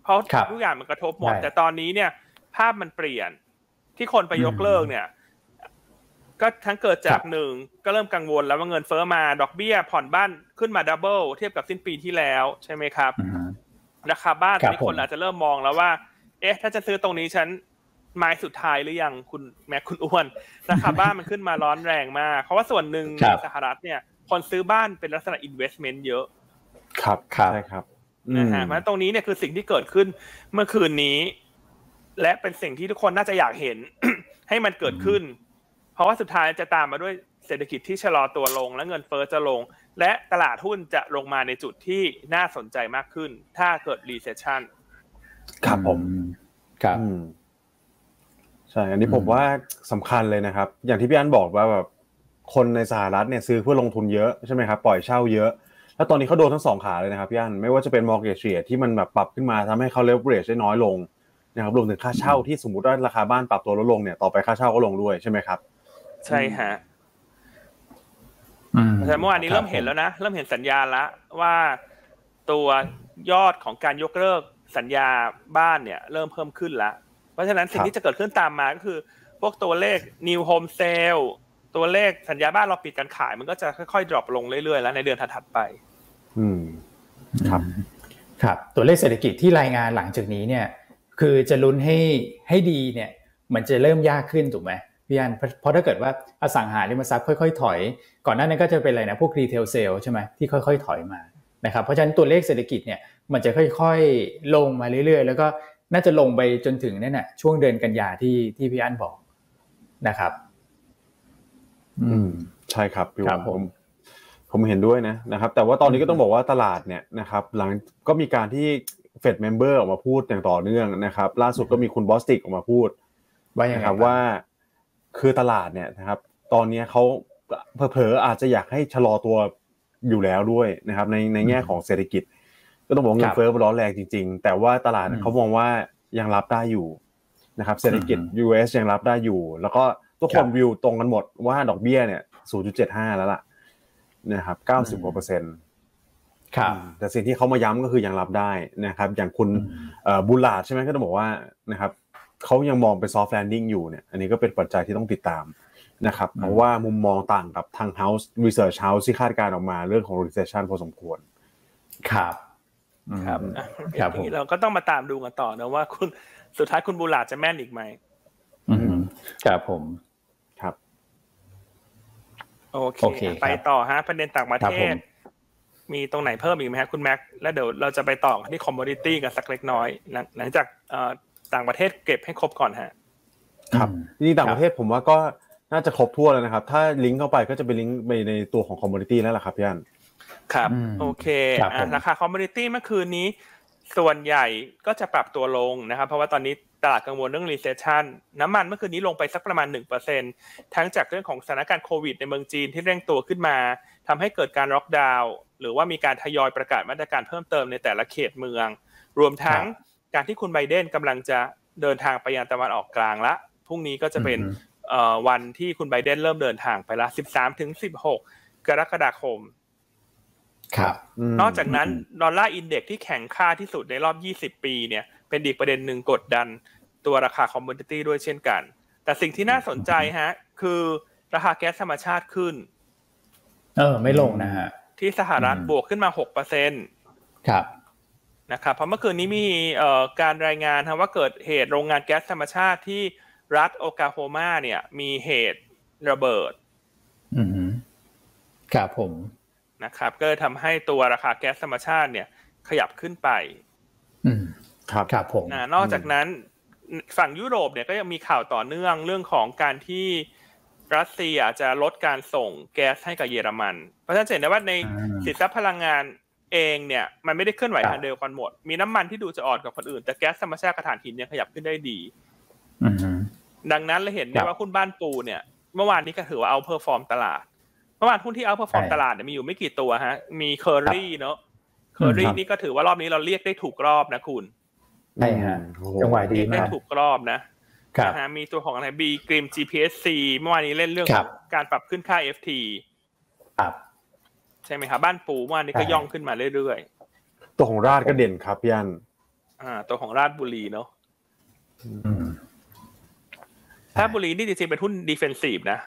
เพราะครับทุกอย่างมันกระทบหมดใช่แต่ตอนนี้เนี่ย ภาพมันเปลี่ยนที่คนไปยกเลิกเนี่ย ก็ทั้งเกิดจากหนึ่งก็เริ่มกังวลแล้วว่าเงินเฟ้อมาดอกเบี้ย ผ่อนบ้านขึ้นมา double เทียบกับสิ้นปีที่แล้วใช่ไหมครับอืมราคาบ้านตครัอบนนี้คนผมอาจจะเริ่มมองแล้วว่า เอ๊ะ ถ้าจะซื้อตรงนี้ฉันไม้สุดท้ายหรือยังคุณแม็กคุณอ้วนราคาบ้านมันขึ้นมาร้อนแรงมากเพราะว่าส่วนหนึ่งครัในบสหรัฐเนี่ย คนซื้อบ้านเป็นลักษณะ investment เยอะครับครับใช่ครับนะฮะอืมเพราะฉะนั้นตรงนี้เนี่ยคือสิ่งที่เกิดขึ้นเมื่อคืนนี้ และเป็นสิ่งที่ทุกคนน่าจะอยากเห็น ให้มันเกิดขึ้น เพราะว่าสุดท้ายจะตามมาด้วยเศรษฐกิจที่ชะลอตัวลง และเงินเฟ้อจะลง และตลาดหุ้นจะลงมาในจุดที่น่าสนใจมากขึ้น ถ้าเกิด recession ครับผมครับอืมใช่ อันนี้อืมผมว่าสำคัญเลยนะครับ อย่างที่พี่อันบอกว่าแบบ คนในสหรัฐเนี่ยซื้อเพื่อลงทุนเยอะใช่ไหมครับปล่อยเช่าเยอะ แล้วตอนนี้เขาโดนทั้งสองขาเลยนะครับพี่อันไม่ว่าจะเป็น mortgage rate ที่มันแบบปรับขึ้นมาทำให้เขา leverage ได้น้อยลงนะครับรวมถึงค่าเช่าที่สมมติว่าราคาบ้านปรับตัวลดลงเนี่ยต่อไปค่าเช่าก็ลงด้วยใช่ไหมครับ ใช่ฮะอืมเพราะฉะนั้นเมื่อวานนี้คบเริ่มเห็นแล้วนะเริ่มเห็นสัญญาณแล้วว่าตัวยอดของการยกเลิกสัญญาบ้านเนี่ย เริ่มเพิ่มขึ้นแล้วเพราะฉะนั้นสิ่งครับที่จะเกิดขึ้นตามมาก็คือ พวกตัวเลข new home sale ตัวเลขสัญญาบ้านเราปิดการขาย มันก็จะค่อยๆ drop ลงเรื่อยๆแล้วในเดือนถัดๆไป อืมครับครับ ตัวเลขเศรษฐกิจที่รายงานหลังจากนี้เนี่ย คือจะลุ้นให้ให้ดีเนี่ย มันจะเริ่มยากขึ้นถูกไหมพี่อันเพราะเพราะถ้าเกิดว่าอสังหาริมทรัพย์ค่อยๆ ถอย ก่อนหน้านั้นก็จะเป็นอะไรนะพวกรีเทลเซลใช่ไหมที่ค่อยๆ ถอยมานะครับเพราะฉะนั้นตัวเลขเศรษฐกิจเนี่ยมันจะค่อยๆลงมาเรื่อยๆ แล้วก็น่าจะลงไปจนถึงนั่นน่ะช่วงเดือนกันยาที่ที่พี่อันบอกนะครับ อืมใช่ครับพี่ครัวบงผมผมผมเห็นด้วยนะนะครับ แต่ว่าตอนนี้ก็ต้องบอกว่าตลาดเนี่ยนะครับหลังก็มีการที่เฟด member ออกมาพูดอย่างต่อเนื่องนะครับ ล่าสุดก็มีคุณบอสติกออกมาพูดว่ายังนะไงครับว่า คือตลาดเนี่ยนะครับ ตอนนี้เขาเผลอๆอาจจะอยากให้ชะลอตัวอยู่แล้วด้วยนะครับ ในในแง่ของเศรษฐกิจ ก็ต้องบอกว่าเงินเฟ้อมันร้อนแรงจริง ๆ แต่ว่าตลาดเขามองว่ายังรับได้อยู่นะครับ เศรษฐกิจ US ยังรับได้อยู่ แล้วก็ ทุกคนวิวตรงกันหมดว่าดอกเบี้ยเนี่ย0.75 แล้วล่ะนะครับ90กว่าเปอร์เซ็นต์ครับแต่สิ่งที่เขามาย้ำก็คือยังรับได้นะครับ อย่างคุณอืมบูลาดใช่ไหมก็ต้องบอกว่านะครับเขายังมองเป็น soft landing อยู่เนี่ยอันนี้ก็เป็นปัจจัยที่ต้องติดตามนะครับเพราะว่ามุมมองต่างกับทาง House Research House ที่คาดการณ์ออกมาเรื่องของ recession พอสมควร ครับอืมครับอะครับผมเราก็ต้องมาตามดูกันต่อนะว่าคุณสุดท้ายคุณบูลาดจะแม่นอีกไหมอืมครับผมครับ โอเคโอเค ไปครับต่อฮะประเด็นต่างประเทศครับผมมีตรงไหนเพิ่มอีกไหมฮะคุณแม็ก แล้วเดี๋ยวเราจะไปต่อที่ commodity กันสักเล็กน้อย หลังหลังจากเอ่อต่างประเทศเก็บให้ครบก่อนฮะ ครับอืมจริงๆต่างคประเทศครับผมว่าก็น่าจะครบทั่วแล้วนะครับ ถ้าลิงก์เข้าไปก็จะเป็นลิงก์ไปในตัวของ commodity แล้วล่ะครับพี่อันครับอืมโอเคครับอะผมราคา commodity เมื่อคืนนี้ ส่วนใหญ่ก็จะปรับตัวลงนะครับ เพราะว่าตอนนี้ตลาดกังวลเรื่อง recession น้ำมันเมื่อคืนนี้ลงไปสักประมาณ 1%ทั้งจากเรื่องของสถานการณ์โควิดในเมืองจีนที่เร่งตัวขึ้นมาทำให้เกิดการล็อกดาวน์หรือว่ามีการทยอยประกาศมาตรการเพิ่มเติมในแต่ละเขตเมือง รวมทั้งการที่คุณไบเดนกำลังจะเดินทางไปยังตะวันออกกลางละพรุ่งนี้ก็จะเป็นอืมเอ่อวันที่คุณไบเดนเริ่มเดินทางไปละ 13ถึง16 กรกฎาคม ครับผมนอกจากนั้นดอลลาร์ index ที่แข็งค่าที่สุดในรอบ 20 ปีเนี่ยเป็นอีกประเด็นหนึ่งกดดันตัวราคา commodity ด้วยเช่นกัน แต่สิ่งที่น่าสนใจฮะ คือราคาแก๊สธรรมชาติขึ้น เออ ไม่ลงนะฮะ ที่สหรัฐอืมบวกขึ้นมา6%นครับะครับเพราะเมื่อคืนนี้มีเอ่อการรายงานครับว่าเกิดเหตุโรงงานแก๊สธรรมชาติที่รัฐโอคลาโฮมาเนี่ย มีเหตุระเบิด อืมครับผม นะครับ ก็เลยทำให้ตัวราคาแก๊สธรรมชาติเนี่ย ขยับขึ้นไปอืมครับครับผมอ่านอกจากนั้นฝั่งยุโรปเนี่ยก็ยังมีข่าวต่อเนื่องเรื่องของการที่รัสเซียจะลดการส่งแก๊สให้กับเยอรมัน เพราะฉะนั้นจะเห็นได้ว่าในอ่าสินทรัพย์พลังงานเองเนี่ยมันไม่ได้เคลื่อนไหวครับทางเดียวกันหมด มีน้ำมันที่ดูจะอ่อนกว่าคนอื่น แต่แก๊สธรรมชาติกระถ่านหินยังขยับขึ้นได้ดีอืมดังนั้นเราเห็นได้รับว่าหุ้นบ้านปูเนี่ย เมื่อวานนี้ก็ถือว่า outperform ตลาดเมื่อวานหุ้นที่ outperform ใช่ตลาดเนี่ยมีอยู่ไม่กี่ตัวฮะ มีเคอรี่เนาะเคอรี่อืมครับนี่ก็ถือว่ารอบนี้เราเรียกได้ถูกรอบนะคุณใช่ฮะโอ้โหจังหวะดีเรียกได้มากถูกรอบนะครับนะฮะมีตัวของอะไรบีกริม GPSC เมื่อวานนี้เล่นเรื่องครับการปรับขึ้นค่า FT ครับใช่ไหมครับบ้านปูเมื่อวานนี้ก็ใช่ย่องขึ้นมาเรื่อยตัวของราชก็เด่นครับพี่อันๆอ่า ตัวของราชบุรีเนาะอืมราชบุรีนี่จริงๆเป็นหุ้น defensive นะ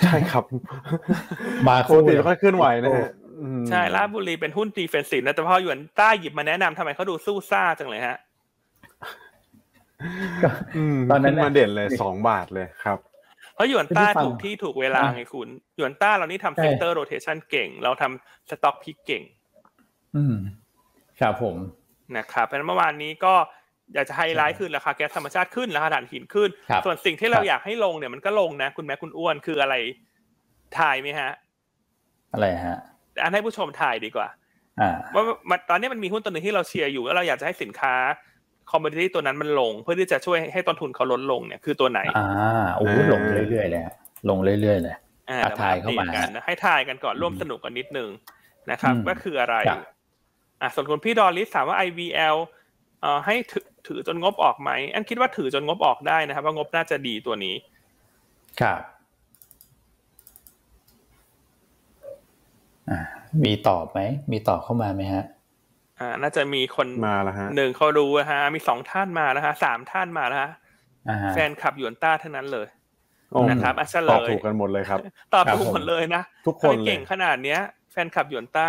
ใช่ครับ มาปกติไม่ค่อยเคลื่อนไหวนะฮะอืมใช่ราชบุรีเป็นหุ้น defensive นะ แต่พอหยวนต้าหยิบมาแนะนำทำไมเขาดูสู้ซ่าจังเลยฮะก็อืมตอนนั้นขึ้น่ะมาเด่นเลยสองบาทเลยครับ เพราะหยวนต้าที่ฟังถูกที่ถูกเวลาอ่าไงคุณ หยวนต้าเรานี่ทำใช่ sector rotation เก่ง เราทำ stock pick เก่ง อืมครับผมนะครับเพราะฉะนั้นเมื่อวานนี้ก็ อยากจะไฮไลท์คือราคาแก๊สธรรมชาติขึ้นราคาถ่านหินขึ้นครับส่วนสิ่งที่เราครับอยากให้ลงเนี่ยมันก็ลงนะ คุณแม็กซ์คุณอ้วนคืออะไรทายไหมฮะ อะไรฮะอันให้ผู้ชมทายดีกว่าอ่าว่ามันตอนนี้มันมีหุ้นตัวหนึ่งที่เราเชียร์อยู่แล้วเราอยากจะให้สินค้า commodity ตัวนั้นมันลง เพื่อที่จะช่วยให้ต้นทุนเขาลดลงเนี่ยคือตัวไหนอ่าโอ้โหอ่าลงเรื่อยๆเลยฮะลงเรื่อยๆเลยอ่าอะเดี๋วถ่ายเข้ามาอัปดตกันนะให้ถ่ายกันก่อนร่วมสนุกกันนิดนึงนะครับอืมว่าคืออะไรครับอะส่วนคุณพี่ดอลลิสถามว่า IVL เอ่อให้ ถือถือจนงบออกไหมอันคิดว่าถือจนงบออกได้นะครับ ว่างบน่าจะดีตัวนี้ ครับอ่ามีตอบไหม มีตอบเข้ามาไหมฮะ อ่า น่าจะมีคนมาแล้วฮะหนึ่งเขารู้นะฮะ มีสองท่านมาแล้วฮะสามท่านมาแล้วฮะอ่าฮะแฟนคลับหยวนต้าทั้งนั้นเลยโอ้นะครับอะเฉลตอบยถูกกันหมดเลยครับ ตอบครับถูกหมดเลยนะทุกคนทำไมเลยเก่งขนาดเนี้ย แฟนคลับหยวนต้า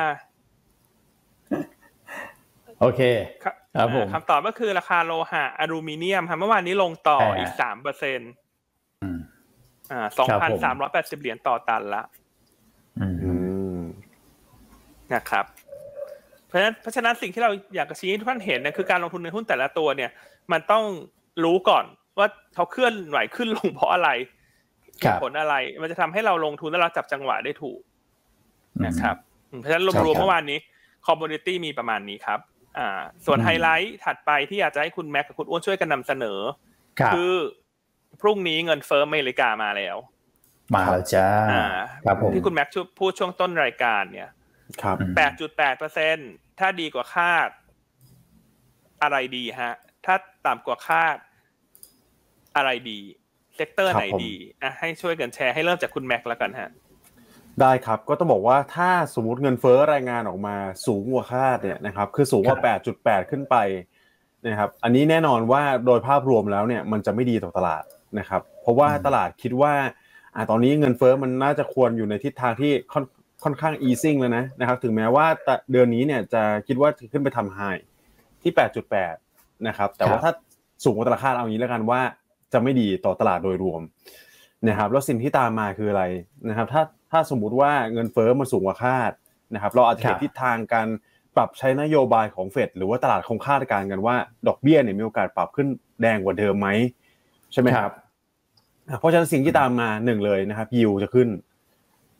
โอเค ครับครับผมคำตอบก็คือราคาโลหะอลูมิเนียมครับเมื่อวานนี้ลงต่อใช่ฮะอีกสามเปอร์เซ็นต์อืมอ่าสองครับพันผมสามร้อยแปดสิบเหรียญต่อตันละอืมอืมนะครับ เพราะฉะนั้นเพราะฉะนั้นสิ่งที่เราอยากจะชี้ให้ทุกท่านเห็นเนี่ยคือการลงทุนในหุ้นแต่ละตัวเนี่ย มันต้องรู้ก่อนว่าเขาเคลื่อนไหวขึ้นลงเพราะอะไรเหครับอะไร มันจะทำให้เราลงทุนแล้วเราจับจังหวะได้ถูกนะครับอืมเพราะฉะนั้นใช่รวมครับๆเมื่อวานนี้ commodity มีประมาณนี้ครับ อ่า ส่วนอืมไฮไลท์ถัดไปที่อยากจะให้คุณแม็กซ์กับคุณอ้วนช่วยกันนำเสนอครับคือพรุ่งนี้เงินเฟ้ออเมริกามาแล้ว มาแล้วจ้าอ่าครับผมที่คุณแม็กซ์พูดช่วงต้นรายการเนี่ย ครับอืมแปดจุดแปดเปอร์เซ็นต์ถ้าดีกว่าคาด อะไรดีฮะ ถ้าต่ำกว่าคาดอะไรดี sector ครับไหนผมดีอะให้ช่วยกันแชร์ให้เริ่มจากคุณแม็กซ์แล้วกันฮะ ได้ครับก็ต้องบอกว่าถ้าสมมติเงินเฟ้อรายงานออกมาสูงกว่าคาดเนี่ยนะครับคือสูงกว่า 8.8 ขึ้นไปนะครับอันนี้แน่นอนว่าโดยภาพรวมแล้วเนี่ยมันจะไม่ดีต่อตลาดนะครับเพราะว่าอืมตลาดคิดว่าอ่าตอนนี้เงินเฟ้อมันน่าจะควรอยู่ในทิศทางที่ค่อนค่อนข้าง easing แล้วนะนะครับถึงแม้ว่าแต่เดือนนี้เนี่ยจะคิดว่าจะขึ้นไปทำ high ที่ 8.8 นะครับแต่ว่าครับถ้าสูงกว่าตลาดคาดเอางี้แล้วกันว่าจะไม่ดีต่อตลาดโดยรวม นะครับแล้วสิ่งที่ตามมาคืออะไรนะครับถ้าถ้าสมมุติว่าเงินเฟ้อมันสูงกว่าคาดนะครับเราอาจจะเห็นครับทิศทางการปรับใช้นโยบายของเฟดหรือว่าตลาดคงคาดการณ์กันว่า ดอกเบี้ยเนี่ยมีโอกาสปรับขึ้นแดงกว่าเดิมไหมใช่ไหมครับอะเพราะฉะนั้นสิ่งที่ตามมาหนึ่งเลยนะครับยิวจะขึ้น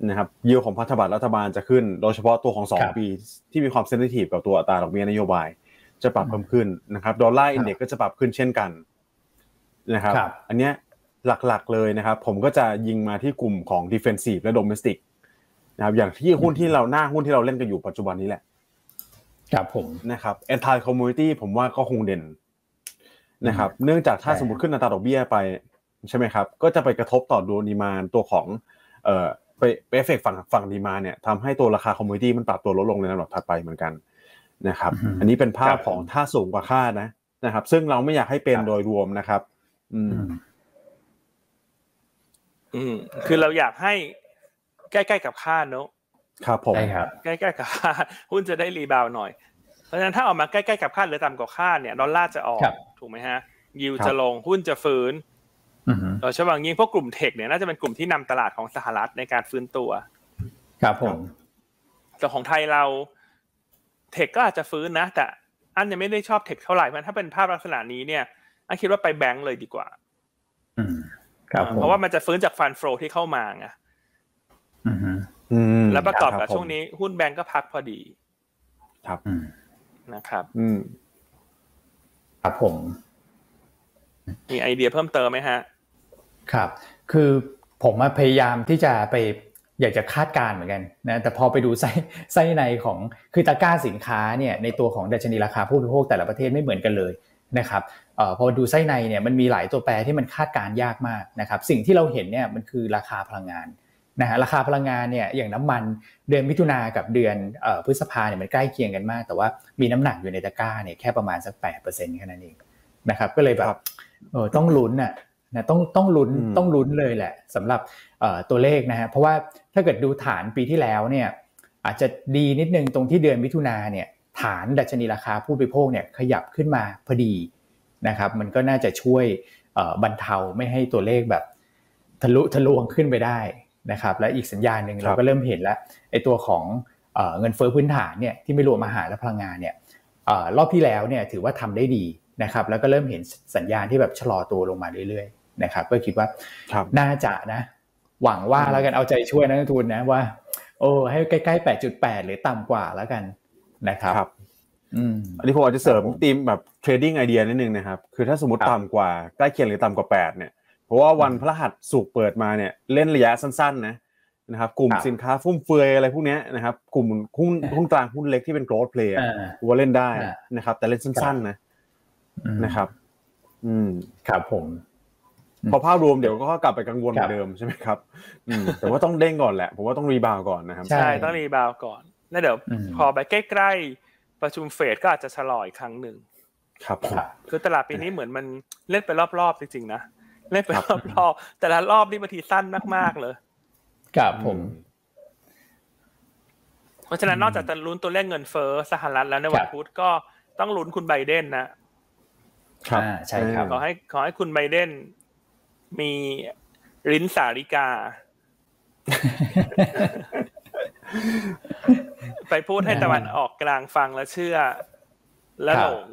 นะครับยิวของพันธบัตรรัฐบาลจะขึ้น โดยเฉพาะตัวของสองครับปีที่มีความเซนซิทีฟกับตัวอัตราดอกเบี้ยนโยบาย จะปรับเพิ่มขึ้นนะครับดอลลาร์อินเด็กก็จะปรับขึ้นเช่นกันนะครับครับอันเนี้ย หลักๆเลยนะครับ ผมก็จะยิงมาที่กลุ่มของ defensive และ domestic นะครับอย่างที่หุ้นที่เราหน้าหุ้นที่เราเล่นกันอยู่ปัจจุบันนี้แหละครับผมนะครับ anti commodity ผมว่าก็คงเด่นนะครับ เนื่องจากถ้าใช่สมมติขึ้นอัตราดอกเบี้ยไปใช่ไหมครับ ก็จะไปกระทบต่อตัว demand ตัวของเอ่อไปไปเอฟเฟกฝั่งฝั่ง demand เนี่ยทำให้ตัวราคา commodity มันปรับตัวลดลงในลำดับถัดไปเหมือนกันนะครับอือฮึอันนี้เป็นภาพครับของถ้าสูงกว่าคาดนะนะครับ ซึ่งเราไม่อยากให้เป็นครับโดยรวมนะครับ อืม อืมอืมคือเราอยากให้ใกล้ๆกับคาดเนอะครับผมใช่ครับใกล้ๆกับคาดหุ้นจะได้ rebound หน่อย เพราะฉะนั้นถ้าออกมาใกล้ๆกับคาดหรือต่ำกว่าคาดเนี่ยดอลลาร์จะออกครับถูกไหมฮะ ยิวครับจะลงหุ้นจะฟื้นอืมโดยเฉพาะอย่างยิ่งพวกกลุ่มเทคเนี่ยน่าจะเป็นกลุ่มที่นำตลาดของสหรัฐในการฟื้นตัว ครับผมแต่ของไทยเราเทคก็อาจจะฟื้นนะ แต่อันยังไม่ได้ชอบเทคเท่าไหร่เพราะถ้าเป็นภาพลักษณะนี้เนี่ยอันคิดว่าไปแบงก์เลยดีกว่าอืมครับผม เพราะว่ามันจะฟื้นจากฟันโฟที่เข้ามาไงอืมอืมแล้วประกอบกับคผมช่วงนี้หุ้นแบงก์ก็พักพอดี ครับอืมนะครับอืมครับผม มีไอเดียเพิ่มเติมไหมฮะ ครับ คือผมพยายามที่จะไปอยากจะคาดการเหมือนกันนะแต่พอไปดูไส้ไส้ในของคือตะกร้าสินค้าเนี่ยในตัวของดัชนีราคาผู้บริโภคแต่ละประเทศไม่เหมือนกันเลยนะครับเอ่อ พอดูไส้ในเนี่ยมันมีหลายตัวแปรที่มันคาดการยากมากนะครับสิ่งที่เราเห็นเนี่ยมันคือราคาพลังงานนะฮะราคาพลังงานเนี่ยอย่างน้ำมันเดือนมิถุนากับเดือนเอ่อพฤษภาเนี่ยมันใกล้เคียงกันมาก แต่ว่ามีน้ำหนักอยู่ในตะกร้าเนี่ยแค่ประมาณสัก8%แค่นั้นเองนะครับก็เลยแบบเออต้องลุ้นน่ะนะต้องต้องลุ้นต้องลุ้นเลยแหละสำหรับตัวเลขนะฮะเพราะว่าถ้าเกิดดูฐานปีที่แล้วเนี่ยอาจจะดีนิดนึงตรงที่เดือนมิถุนาเนี่ยฐานดัชนีราคาผู้บริโภคเนี่ยขยับขึ้นมาพอดี นะครับมันก็น่าจะช่วยบรรเทาไม่ให้ตัวเลขแบบทะลุทะลวงขึ้นไปได้นะครับและอีกสัญญาณหนึ่งเราก็เริ่มเห็นแล้วไอ้ตัวของเงินเฟ้อพื้นฐานเนี่ยที่ไม่รวมอาหารและพลังงานเนี่ยรอบที่แล้วเนี่ยถือว่าทำได้ดีนะครับแล้วก็เริ่มเห็นสัญญาณที่แบบชะลอตัวลงมาเรื่อยๆนะครับก็คิดว่าน่าจะนะ หวังว่าแล้วกันเอาใจช่วยนักลงทุนนะว่า โอ้ให้ใกล้ๆ 8.8 หรือต่ำกว่าแล้วกันนะครับครับ อันนี้ผมอาจจะเสริมทีมแบบ trading idea นิดนึงนะครับ คือถ้าสมมติต่ำกว่าใกล้เคียงหรือต่ำกว่า 8 เนี่ย เพราะว่าวันพฤหัสศุกร์เปิดมาเนี่ยเล่นระยะสั้นๆนะนะครับกลุ่มสินค้าฟุ่มเฟือยอะไรพวกนี้นะครับกลุ่มหุ้นหุ้นกลางหุ้นเล็กที่เป็น growth play ว่าเล่นได้นะครับ แต่เล่นสั้นๆนะนะครับ อืมครับผมพอภาพรวมเดี๋ยวก็กลับไปกังวลเหมือนเดิมใช่ไหมครับแต่ว่าต้องเด้งก่อนแหละผมว่าต้อง rebound ก่อนนะครับ ใช่ต้องรีบาวก่อนแล้วเดี๋ยวพอไปใกล้ๆ ประชุมเฟดก็อาจจะชะลออีกครั้งหนึ่งครับคือตลาดปีนี้เหมือนมันเล่นไปรอบๆจริงๆนะเล่นไปรอบๆแต่ละรอบนี่บางทีสั้นมากๆเลยครับผม เพราะฉะนั้นนอกจากจะลุ้นตัวเลขเงินเฟ้อสหรัฐแล้วในวันพุธก็ต้องลุ้นคุณไบเดนนะครับใช่ครับขอให้ขอให้คุณไบเดนมีรินสาริกา ไปพูดให้ตะวันออกกลางฟังแล้วเชื่อ และหลง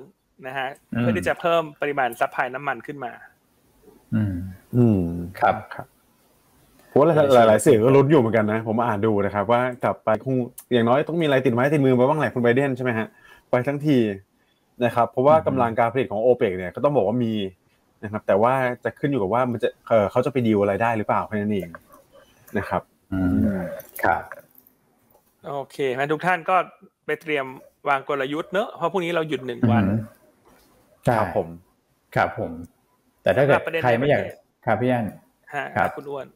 นะฮะเพื่อที่จะเพิ่มปริมาณซัพพลายน้ำมันขึ้นมา อืม อืม ครับครับเพราะหลาย ๆ เสียงก็ลุ้นอยู่เหมือนกันนะ ผมอ่านดูนะครับ ว่ากลับไปคงอย่างน้อยต้องมีอะไรติดไม้ติดมือมาบ้างแหละคุณไบเดนใช่ไหมฮะไปทั้งทีนะครับ เพราะว่ากำลังการผลิตของโอเปกเนี่ยก็ต้องบอกว่ามีนะครับ แต่ว่าจะขึ้นอยู่กับว่ามันจะเออเขาจะไปดีลอะไรได้หรือเปล่าแค่นั้นเองนะครับ อืมครับ โอเคมาทุกท่านก็ไปเตรียมวางกลยุทธ์เนอะเพราะพรุ่งนี้เราหยุดหนึ่งวันครับผมครับผม แต่ถ้าเกิดใครไม่อยากครับพี่อันครับคุณอ้วน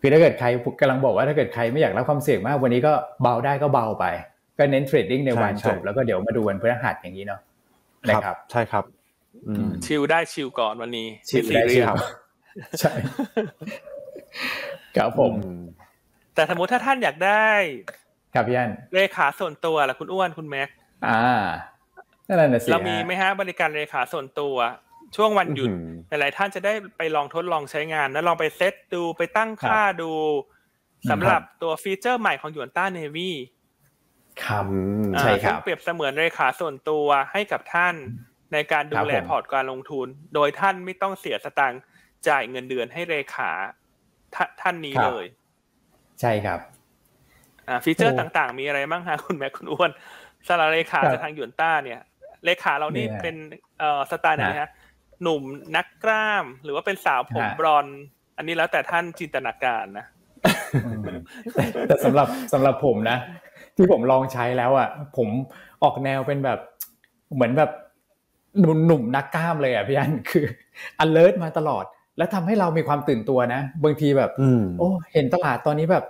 คือถ้าเกิดใครกำลังบอกว่าถ้าเกิดใครไม่อยากรับความเสี่ยงมากวันนี้ก็เบาได้ก็เบาไป ก็เน้นเทรดดิ้งในวันจบแล้วก็เดี๋ยวมาดูวันพฤหัสอย่างนี้เนาะนะครับ ใช่ครับชิลได้ชิลก่อนวันนี้ชิลได้ชิลใช่ครับผม แต่สมมติถ้าท่านอยากได้ ครับพี่อันเลขาส่วนตัวล่ะคุณอ้วนคุณแม็กอ่านั่นแหละสิเรามีไหมฮะบริการเลขาส่วนตัว ช่วงวันหยุดหลายๆท่านจะได้ไปลองทดลองใช้งาน แล้วลองไปเซตดูไปตั้งค่าดูสำหรับตัวฟีเจอร์ใหม่ของยูนต้าเนวี่ครับใช่ครับเปรียบเสมือนเลขาส่วนตัวให้กับท่านในการดูแลพอร์ตการลงทุน โดยท่านไม่ต้องเสียสตางค์จ่ายเงินเดือนให้เลขาท่านนี้เลย ใช่ครับ feature ต่างๆ มีอะไรบ้างฮะคุณแม็กซ์คุณอ้วนสารเลขาจากทางหยวนต้าเนี่ย เลขาเรานี่เป็นเอ่อสไตล์ไหนฮะหนุ่มนักกล้าม หรือว่าเป็นสาวผมบรอน อันนี้แล้วแต่ท่านจินตนาการนะแต่สำหรับสำหรับผมนะ ที่ผมลองใช้แล้วอะผมออกแนวเป็นแบบเหมือนแบบหนุ่มนักกล้ามเลยอะพี่อันคือ alert มาตลอด แล้วทำให้เรามีความตื่นตัวนะ บางทีแบบ โอ้ เห็นตลาดตอนนี้แบบ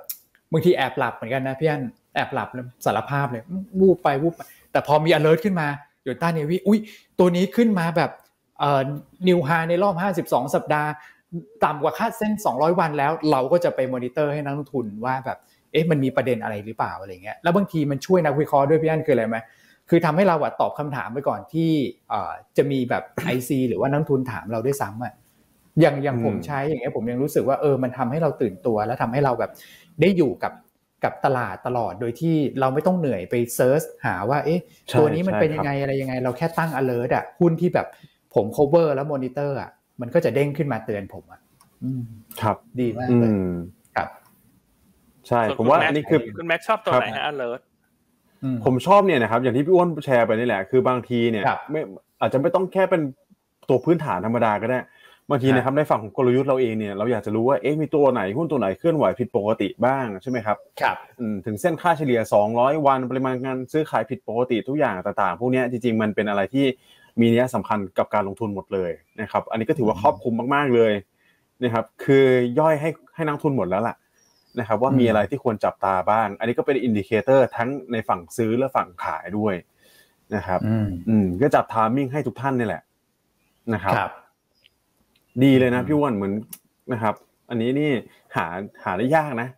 บางทีแอบหลับเหมือนกันนะพี่อันแอบหลับสารภาพเลยวูบไปวูบไปแต่พอมี alert ขึ้นมาอยู่ต้าเนวีอุ้ยตัวนี้ขึ้นมาแบบเอ่อนิวไฮในรอบ 52 สัปดาห์ ต่ำกว่าคาดเส้น 200 วันแล้ว เราก็จะไปมอนิเตอร์ให้นักลงทุนว่าแบบเอ๊ะมันมีประเด็นอะไรหรือเปล่าอะไรเงี้ยแล้วบางทีมันช่วยนักวิเคราะห์ด้วยพี่อันคืออะไรไหมคือทำให้เราอะตอบคำถามไปก่อนที่จะมีแบบ IC หรือว่านักทุนถามเราด้วยซ้ำอะอย่างอย่างผมใช้อย่างเงี้ยผมยังรู้สึกว่าเออมันทำให้เราตื่นตัว แล้วทำให้เราแบบ ได้อยู่กับกับตลาดตลอดโดยที่เราไม่ต้องเหนื่อยไป search หาว่าเอ๊ะตัวนี้มันเป็นยังไงอะไรยังไง เราแค่ตั้ง alert อะหุ้นที่แบบผม cover แล้ว monitor อะมันก็จะเด้งขึ้นมาเตือนผมอะครับดีมากเลยครับ ใช่ผมว่าอันนี้คือคุณแม็กชอบตัวไหนฮะ alert ผมชอบเนี่ยนะครับอย่างที่พี่อ้วนแชร์ไปนี่แหละ คือบางทีเนี่ยไม่อาจจะไม่ต้องแค่เป็นตัวพื้นฐานธรรมดาก็ได้ บางทีนะครับในฝั่งของกลยุทธ์เราเองเนี่ยเราอยากจะรู้ว่าเอ๊ะมีตัวไหนหุ้นตัวไหนเคลื่อนไหวผิดปกติบ้างใช่ไหมครับครับอืมถึงเส้นค่าเฉลี่ย 200 วันปริมาณการซื้อขายผิดปกติทุกอย่างต่างๆ พวกเนี้ยจริงๆมันเป็นอะไรที่มีนัยสำคัญกับการลงทุนหมดเลยนะครับอันนี้ก็ถือว่าครอบคลุมมากๆเลยนะครับคือย่อยให้ให้นักทุนหมดแล้วล่ะนะครับว่ามีอะไรที่ควรจับตาบ้าง อันนี้ก็เป็น indicator ทั้งในฝั่งซื้อและฝั่งขายด้วยนะครับ อืมอืมก็จับ timing ให้ทุกท่านนี่แหละนะครับครับ ดีเลยนะอืมพี่อ้วนเหมือนนะครับ อันนี้นี่หาหาได้ยากนะ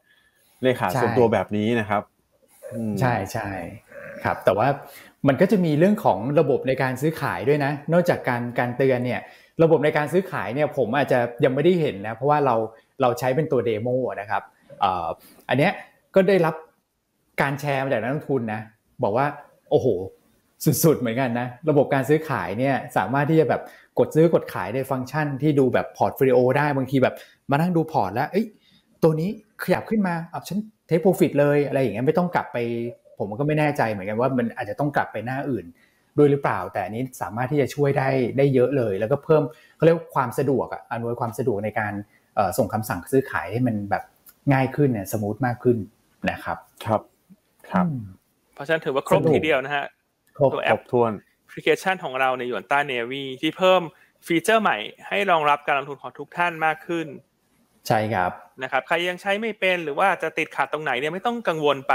เลขาใช่ส่วนตัวแบบนี้นะครับอืมใช่ใช่ครับ แต่ว่ามันก็จะมีเรื่องของระบบในการซื้อขายด้วยนะ นอกจากการการเตือนเนี่ย ระบบในการซื้อขายเนี่ยผมอาจจะยังไม่ได้เห็นนะ เพราะว่าเราเราใช้เป็นตัว demo นะครับเอ่ออันเนี้ยก็ได้รับการแชร์มาจากนักลงทุนนะ บอกว่า โอ้โห สุดๆ เหมือนกันนะ ระบบการซื้อขายเนี่ยสามารถที่จะแบบ กดซื้อกดขายในฟังก์ชันที่ดูแบบ portfolio ได้บางทีแบบมานั่งดูพอร์ตแล้วเอ้ยตัวนี้ขยับขึ้นมาเอาฉัน take profit เลยอะไรอย่างเงี้ยไม่ต้องกลับไป ผมก็ไม่แน่ใจเหมือนกันว่ามันอาจจะต้องกลับไปหน้าอื่นด้วยหรือเปล่า แต่อันนี้สามารถที่จะช่วยได้ได้เยอะเลย แล้วก็เพิ่มเขาเรียกว่าความสะดวกอะอำนวยความสะดวกในการเอ่อส่งคำสั่งซื้อขายให้มันแบบง่ายขึ้นเนี่ย smooth มากขึ้นนะครับ ครับครับอืมเพราะฉะนั้นถือว่าครบสนุกทีเดียวนะฮะครบตัวแอปครบถ้วนแอป พลิเคชันของเราในหยวนต้าเนวีที่เพิ่มฟีเจอร์ใหม่ให้รองรับการลงทุนของทุกท่านมากขึ้น ใช่ครับนะครับใครยังใช้ไม่เป็นหรือว่าจะติดขัดตรงไหนเนี่ยไม่ต้องกังวลไป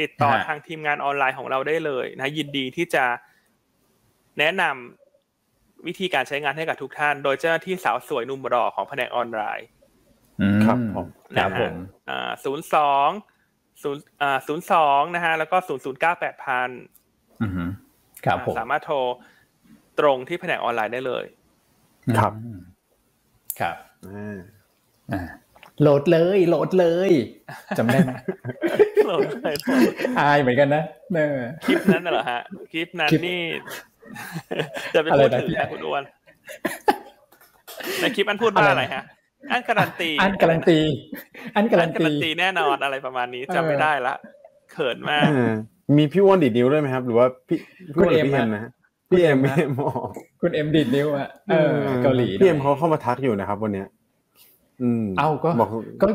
ติดต่อฮะทางทีมงานออนไลน์ของเราได้เลยนะยินดีที่จะแนะนำวิธีการใช้งานให้กับทุกท่าน โดยเจ้าหน้าที่สาวสวยหนุ่มรอของแผนกออนไลน์อืมครับผมครับผมอ่าศูนย์สองศูนย์อ่าศูนย์สองนะฮะแล้วก็ศูนย์ศูนย์เก้าแปดพันอือฮึ ครับผมสามารถโทรตรงที่แผนกออนไลน์ได้เลย ครับอืมครับอ่าอ่าโหลดเลยโหลดเลยจำได้ไหมโหลดเลยโหลดอายเหมือนกันนะเนอคลิปนั้นน่ะเหรอฮะ คลิปนั้นคลิปนี่ จะไปอะไรพูดนะถึงนะคุณอ้วนในคลิปอันพูดว่าอะไรนะอะไรฮะ อันการันตี อันการันตี อันการัอันนการันตีตีแน่นอนอะไรประมาณนี้เออจำไม่ได้ละ เขินมากอ่า มีพี่อ้วนดีดนิ้วด้วยไหมครับ หรือว่าพี่พี่อ้วนหรือพี่คุณเอ็เอ็มมฮะนะฮะพี่เอ็มคุณพี่เอ็เอ็มฮะอ๋อคุณเอ็มดีดนิ้วอะเออเกาหลีพี่เอ็มหน่เขาอยเข้ามาทักอยู่นะครับ วันเนี้ย อืมเอ้าก็บอกก็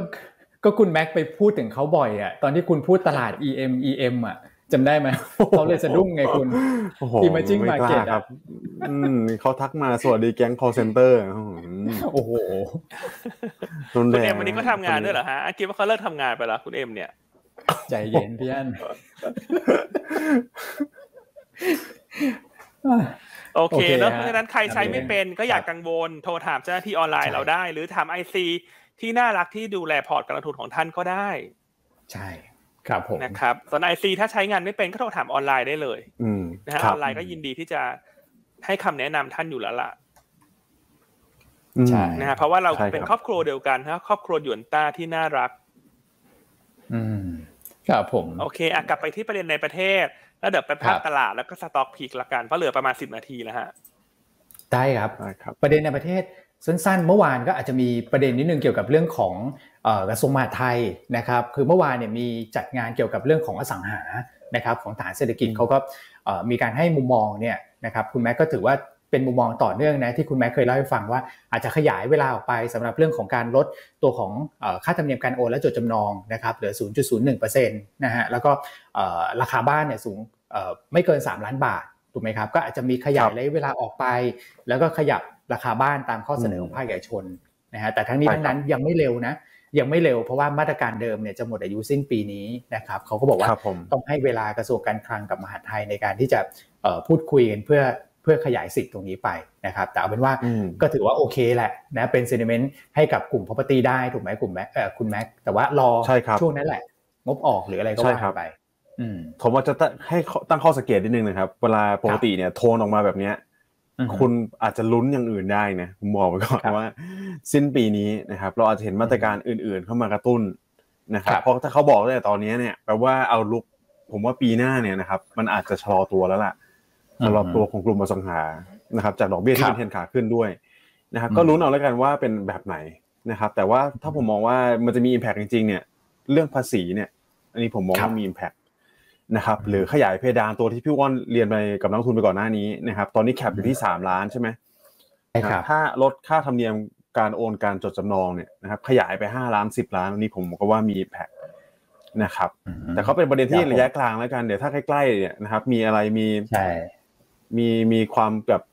ก็คุณแม็กไปพูดถึงเขาบ่อยอะตอนที่คุณพูดตลาด EM EM อะจำได้ไหมเขาเลยสะดุ้งไงคุณโอ้โห Emerging ไม่กล้า Market อะครับอืมเขาทักมาสวัสดีแก๊ง call center อืมโอ้โหรุนแรง คุณงเอ็มวันนี้ก็ทำงานด้วยเหรอฮะอันคิดว่าเขาเลิกทำงานไปแล้วคุณเอ็มเนี่ย ใจเย็นพี่อันโอเคโอเคแล้วฮะเพราะฉะนั้นใครใช้ครับไม่เป็นก็อยากกังวลโทรถามเจ้าหน้าที่ออนไลน์ใช่เราได้ หรือถาม IC ที่น่ารักที่ดูแลพอร์ตการลงทุนของท่านก็ได้ ใช่ครับผมนะครับส่วน IC ถ้าใช้งานไม่เป็นก็โทรถามออนไลน์ได้เลย อืมนะฮะครับอนไลน์ก็ยินดีที่จะให้คำแนะนำท่านอยู่แล้วล่ะอืมใช่นะฮะเพราะว่าเราใช่ครับเป็นครอบครัวเดียวกันนะครอบครัวหยวนต้าที่น่ารัก อืม ครับผมโอเคอะกลับไปที่ประเด็นในประเทศ แล้วเดี๋ยวไปภาคครับตลาดแล้วก็สต็อกพีกละกันเพราะเหลือประมาณสิบนาทีแล้วฮะได้ครับได้ครับประเด็นในประเทศสั้นๆ เมื่อวานก็อาจจะมีประเด็นนิดนึงเกี่ยวกับเรื่องของเอ่อกระทรวงมหาดไทยนะครับคือเมื่อวานเนี่ยมีจัดงานเกี่ยวกับเรื่องของอสังหานะครับของฐานเศรษฐกิจเขาก็เอ่อมีการให้มุมมองเนี่ยนะครับคุณแม็กก็ถือว่า เป็นมุมมองต่อเนื่องนะที่คุณแม็กเคยเล่าให้ฟังว่าอาจจะขยายเวลาออกไปสำหรับเรื่องของการลดตัวของเอ่อค่าธรรมเนียมการโอนและจดจำนองนะครับเหลือ 0.01%นะฮะแล้วก็เอ่อราคาบ้านเนี่ยสูงเอ่อไม่เกิน 3 ล้านบาทถูกไหมครับก็อาจจะมีขยายระยะเวลาออกไป แล้วก็ขยับราคาบ้านตามข้อเสนอของภาคเอกชนนะฮะแต่ทั้งนี้ใช่ทั้งนั้นยังไม่เร็วนะยังไม่เร็วเพราะว่ามาตรการเดิมเนี่ยจะหมดอายุสิ้นปีนี้นะครับเขาก็บอกว่าครับผมต้องให้เวลากระทรวงการคลังกับมหาดไทยในการที่จะเอ่อพูดคุยกันเพื่อ เพื่อขยายสิทธิ์ตรงนี้ไปนะครับแต่เอาเป็นว่าอืมก็ถือว่าโอเคแหละนะเป็น sentiment ให้กับกลุ่ม property ได้ถูกไหมกลุ่มแม็กเอ่อคุณแม็กแต่ว่ารอใช่ครับช่วงนั้นแหละ งบออกหรืออะไรก็ใช่ว่าครับไปอืมผมว่าจะตั้งให้ข้อตั้งข้อสังเกตนิดนึงนะครับ เวลาปกติเนี่ยโทนออกมาแบบเนี้ยอืมคุณอาจจะลุ้นอย่างอื่นได้นะผมบอกไว้ก่อนครับว่า สิ้นปีนี้นะครับ เราอาจจะเห็นมาตรการอื่น ๆ เข้ามากระตุ้นนะครับครับเพราะถ้าเขาบอกตั้งแต่ตอนนี้เนี่ยแปลว่าเอาลุกผมว่าปีหน้าเนี่ยนะครับ มันอาจจะชะลอตัวแล้วล่ะ สำหรับตัวของกลุ่มอสังหานะครับจากดอกเบี้ยที่ครับเป็นเทรนขาขึ้นด้วยนะครับอืมก็ลุ้นเอาแล้วกันว่าเป็นแบบไหนนะครับแต่ว่าถ้าผมมองว่ามันจะมี impact จริงๆเนี่ยเรื่องภาษีเนี่ย อันนี้ผมมองครับว่ามี impact นะครับหรือขยายเพดานตัวที่พี่ว่อนเรียนไปกับนักลงทุนไปก่อนหน้านี้นะครับตอนนี้แคปอยู่ที่สามล้านใช่ไหมครับถ้าลดค่าธรรมเนียมการโอนการจดจำนองเนี่ยนะครับขยายไปห้าล้านสิบล้านอันนี้ผมก็ว่ามีแพ็นะครับอืมแต่เขาเป็นประเด็นที่ครับผมระยะกลางแล้วกันเดี๋ยวถ้าใกล้ๆเนี่ยนะครับมีอะไรมีใช่ มีมีความแบบ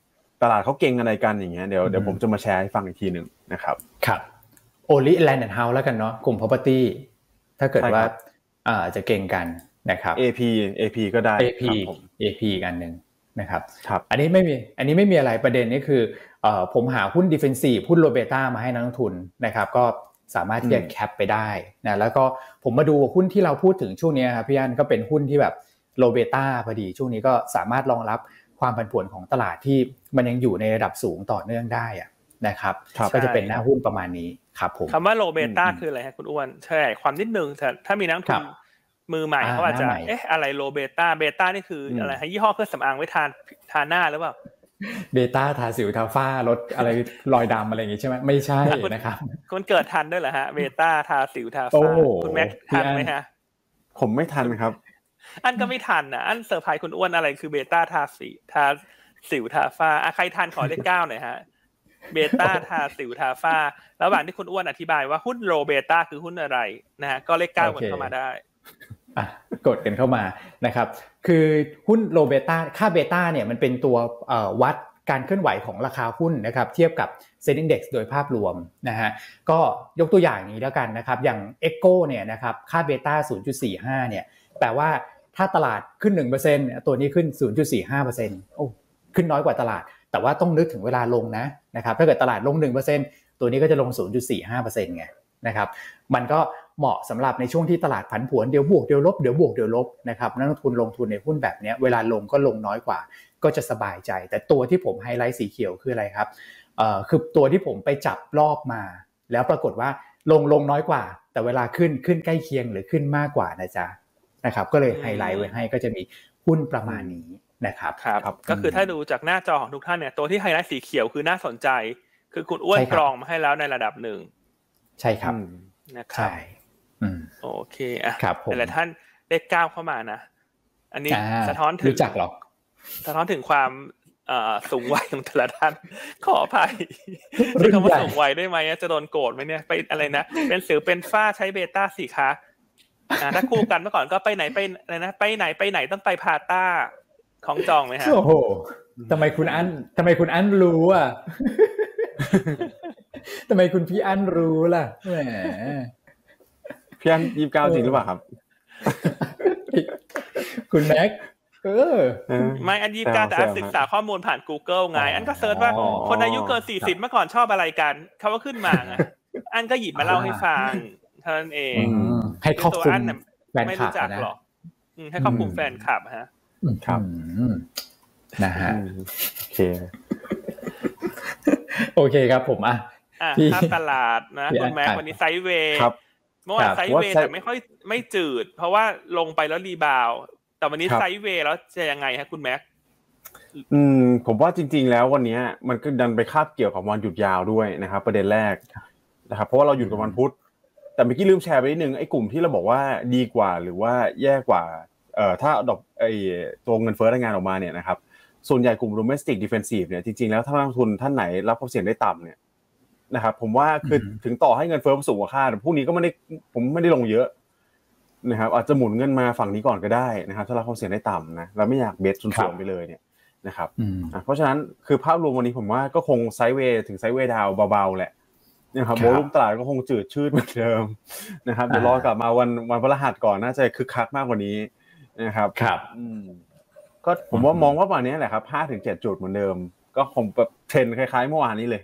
ตลาดเขาเก่งอะไรกันอย่างเงี้ยเดี๋ยวเดี๋ยวอืมผมจะมาแชร์ให้ฟังอีกทีหนึ่งนะครับครับโอเค แลนด์แอนด์เฮาส์แล้วกันเนาะกลุ่ม property ถ้าเกิดใช่ครับว่าอ่าจะเก่งกันนะครับ AP AP ก็ได้ AP ครับผม AP อีกอันหนึ่งนะครับครับอันนี้ไม่มีอันนี้ไม่มีอะไรประเด็นนี่คือเอ่อผมหาหุ้น defensive หุ้น low beta มาให้นักลงทุนนะครับก็สามารถที่จะอืม cap ไปได้นะแล้วก็ผมมาดูหุ้นที่เราพูดถึงช่วงนี้ครับพี่อันก็เป็นหุ้นที่แบบ low beta พอดีช่วงนี้ก็สามารถรองรับ ความผันผวนของตลาดที่มันยังอยู่ในระดับสูงต่อเนื่องได้อะนะครับครับก็จะเป็นหน้าหุ้นประมาณนี้ครับผมคำว่า low beta อืมคืออะไรฮะคุณอ้วนใช่ความนิดนึงแต่ถ้ามีนักลงทุรับมือใหม่อ่าเขาอาจจะหน้าใหม่เอ๊ะอะไร low beta beta นี่คืออมอะไรฮะยี่ห้อเครื่องสำอางไว้ทานทาหน้าหรือเปล่าเบต้าทาสิวทาฝ้าลดอะไรรอยดำอะไรอย่างงี้ใช่ไหมไม่ใช่นะครับคุณเกิดทันด้วยเหรอฮะเบต้าทาสิวทาโอ้ฟ้าโหคุณแม็กพี่ทันอั้นไหมฮะผมไม่ทันครับ อันก็ไม่ทันนะอันเซอร์ไพรส์คุณอ้วนอะไรคือเบต้าทาสีทาสิวทาฝ้าอะใครทันขอเลขเก้าหน่อยฮะ เบต้าทาสิวทาฝ้า ระหว่างที่คุณอ้วนอธิบายว่าหุ้น low beta คือหุ้นอะไรนะฮะ ก็เลขเก้ากันเข้ามาได้กดกันเข้ามานะครับ คือหุ้น low beta ค่า beta เนี่ยมันเป็นตัววัดการเคลื่อนไหวของราคาหุ้นนะครับ เทียบกับ SET Index โดยภาพรวมนะฮะ ก็ยกตัวอย่างนี้แล้วกันนะครับ อย่าง EGCO เนี่ยนะครับ ค่า beta 0.45เนี่ย แปลว่าถ้าตลาดขึ้น 1%ตัวนี้ขึ้น 0.45%โอ้ขึ้นน้อยกว่าตลาด แต่ว่าต้องนึกถึงเวลาลงนะนะครับถ้าเกิดตลาดลง 1%ตัวนี้ก็จะลง 0.45%ไงนะครับมันก็เหมาะสำหรับในช่วงที่ตลาดผันผวนเดี๋ยวบวกเดี๋ยวลบเดี๋ยวบวกเดี๋ยวลบนะครับนักลงทุนลงทุนในหุ้นแบบนี้เวลาลงก็ลงน้อยกว่า ก็จะสบายใจ แต่ตัวที่ผมไฮไลท์สีเขียวคืออะไรครับเอ่อคือตัวที่ผมไปจับรอบมา แล้วปรากฏว่าลงลงน้อยกว่า แต่เวลาขึ้นขึ้นใกล้เคียงหรือขึ้นมากกว่านะจ๊ะ นะครับก็เลยอืมไฮไลท์ไว้ให้ก็จะมีหุ้นประมาณนี้นะครับครับครับก็คือถ้าดูจากหน้าจอของทุกท่านเนี่ยตัวที่ไฮไลท์สีเขียวคือน่าสนใจ คือคุณอ้วนใช่ครับกรองมาให้แล้วในระดับหนึ่งใช่ครับอืมนะครับใช่อืมโอเคอะครับผมแต่ละท่านเลขเก้าเข้ามานะอันนี้อ่าสะท้อนถึงรู้จักหรอกสะท้อนถึงความเอ่อสูงวัยของแต่ละท่านขออภัยรุ่ใช้นคำว่าใหญ่สูงวัยได้ไหมจะโดนโกรธไหมเนี่ยไปอะไรนะเป็นสิวเป็นฝ้าใช้เบต้าสิคะอ่า ถ้าคู่กันเมื่อก่อนก็ไปไหนไปอะไรนะไปไหนไปไหนต้องไปพาต้าของจองไหมฮะโอ้โหทำไมคุณอั้นทำไมคุณอั้นรู้อะทำไมคุณพี่อั้นรู้ล่ะแหมพี่อันยี่สิบเก้าจริงหรือเปล่าครับ คุณแม็กเออเออไม่อันยี่สิบเก้าแต่อันแซวๆศึกษาข้อมูลผ่าน Google ไงอ๋ออัอันก็เซิร์ชว่าอ๋อคนอายุเกินสี่สิบเมื่อก่อนชอบอะไรกัน เขาก็ขึ้นมาไงอันก็หยิบมาเล่าให้ฟัง เท่านั้นเองอืมให้ครอบตัวคลุอัมนน่ะแฟนไม่คลับรู้จักอะนะหรอกอืมให้ครอบคลุมอืมแฟนคลับฮะครับอืมนะฮะอืมโอเคโอเคครับผมอะอะพี่ถ้าตลาดนะพี่คุณแม็กอะวันนี้ sideway ครับเมื่อวานครับไซด์เวย์ว่าไซด์แต่ไม่ค่อยไม่จืด เพราะว่าลงไปแล้ว rebound แต่วันนี้ครับ sideway แล้วจะยังไงฮะคุณแม็กอืมผมว่าจริง ๆ แล้ววันเนี้ยมันก็ดันไปคาบเกี่ยวกับวันหยุดยาวด้วยนะครับ ประเด็นแรกนะครับเพราะว่าเราหยุดกับวันพุธ แต่เมื่อกี้ลืมแชร์ไปนิดนึงไอ้กลุ่มที่เราบอกว่าดีกว่าหรือว่าแย่กว่าเอ่อถ้าดอกไอ้ตัวเงินเฟ้อรายงานออกมาเนี่ยนะครับส่วนใหญ่กลุ่ม domestic defensive เนี่ยจริงๆแล้วถ้านักทุนท่านไหนรับความเสี่ยงได้ต่ำเนี่ยนะครับผมว่าคือถึงต่อให้เงินเฟ้อสูงกว่าคาดพวกนี้ก็ไม่ได้ผมไม่ได้ลงเยอะนะครับอาจจะหมุนเงินมาฝั่งนี้ก่อนก็ได้นะครับ ถ้ารับความเสี่ยงได้ต่ำนะเราไม่อยากเบสส่วนๆไปเลยเนี่ยนะครับเพราะฉะนั้นคือภาพรวมวันนี้ผมว่าก็คง sideway ถึง sideway down เบาๆแหละ นะครับครับ volume ตลาดก็คงจืดชืดเหมือนเดิมนะครับเดี๋ยวรอกลับมาวันวันพฤหัสก่อนน่าจะคึกคักมากกว่านี้นะครับครับอืมก็ผมว่ามองว่าประมาณนี้แหละครับห้าถึงเจ็ดจุดเหมือนเดิม ก็คงแบบเทรนด์คล้ายๆเมื่อวานนี้เลย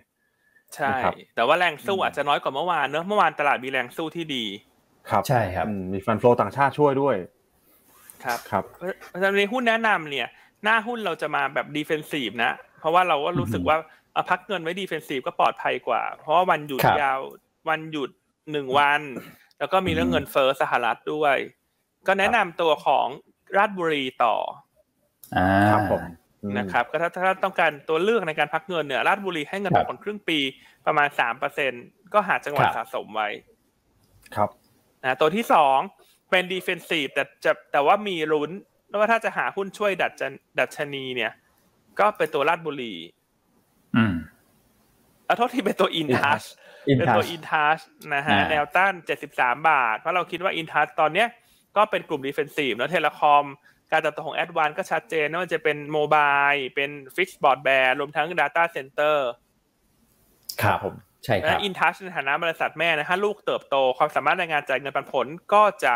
ใช่นะครับแต่ว่าแรงสู้อืมอาจจะน้อยกว่าเมื่อวานเนอะเมื่อวานตลาดมีแรงสู้ที่ดี ครับใช่ครับอืมมี fund flow ต่างชาติช่วยด้วย ครับครับเพราะเพราะฉะนั้นในหุ้นแนะนำเนี่ย หน้าหุ้นเราจะมาแบบ defensive นะ เพราะว่าเราก็รู้สึกว่าเอา พักเงินไว้ defensive ก็ปลอดภัยกว่า เพราะว่าวันหยุดครับยาววันหยุดหนึ่งวัน แล้วก็มีเรื่องเงินเฟ้อสหรัฐด้วย ก็แนะนำตัวของราชบุรีต่ออ่าครับผมอืมนะครับก็ถ้าถ้าต้องการตัวเลือกในการพักเงินเนี่ยราชบุรีให้เงินปันผลครับนผลครึ่งปีประมาณสามเปอร์เซ็นต์ก็หาจังหวะครับสะสมไว้ ครับนะตัวที่สองเป็น defensive แต่จะแต่ว่ามีลุ้นว่าถ้าจะหาหุ้นช่วยดัชนดัชนีเนี่ย ก็เป็นตัวราชบุรีอืม เอาโทษทีเป็นตัวอินทัชอินทัช เป็นตัวอินทัชนะฮะอ่าแนวต้าน 73 บาท เพราะเราคิดว่าอินทัชตอนเนี้ยก็เป็นกลุ่ม defensive แล้ว telecom การเติบโตของแอดวานซ์ก็ชัดเจนว่ามันจะเป็น mobile เป็น fixed broadband รวมทั้ง Data Center ครับผมใช่ครัและบอินทัชในฐานะบริษัทแม่นะฮะลูกเติบโตความสามารถในงานจ่ายเงินปันผลก็จะ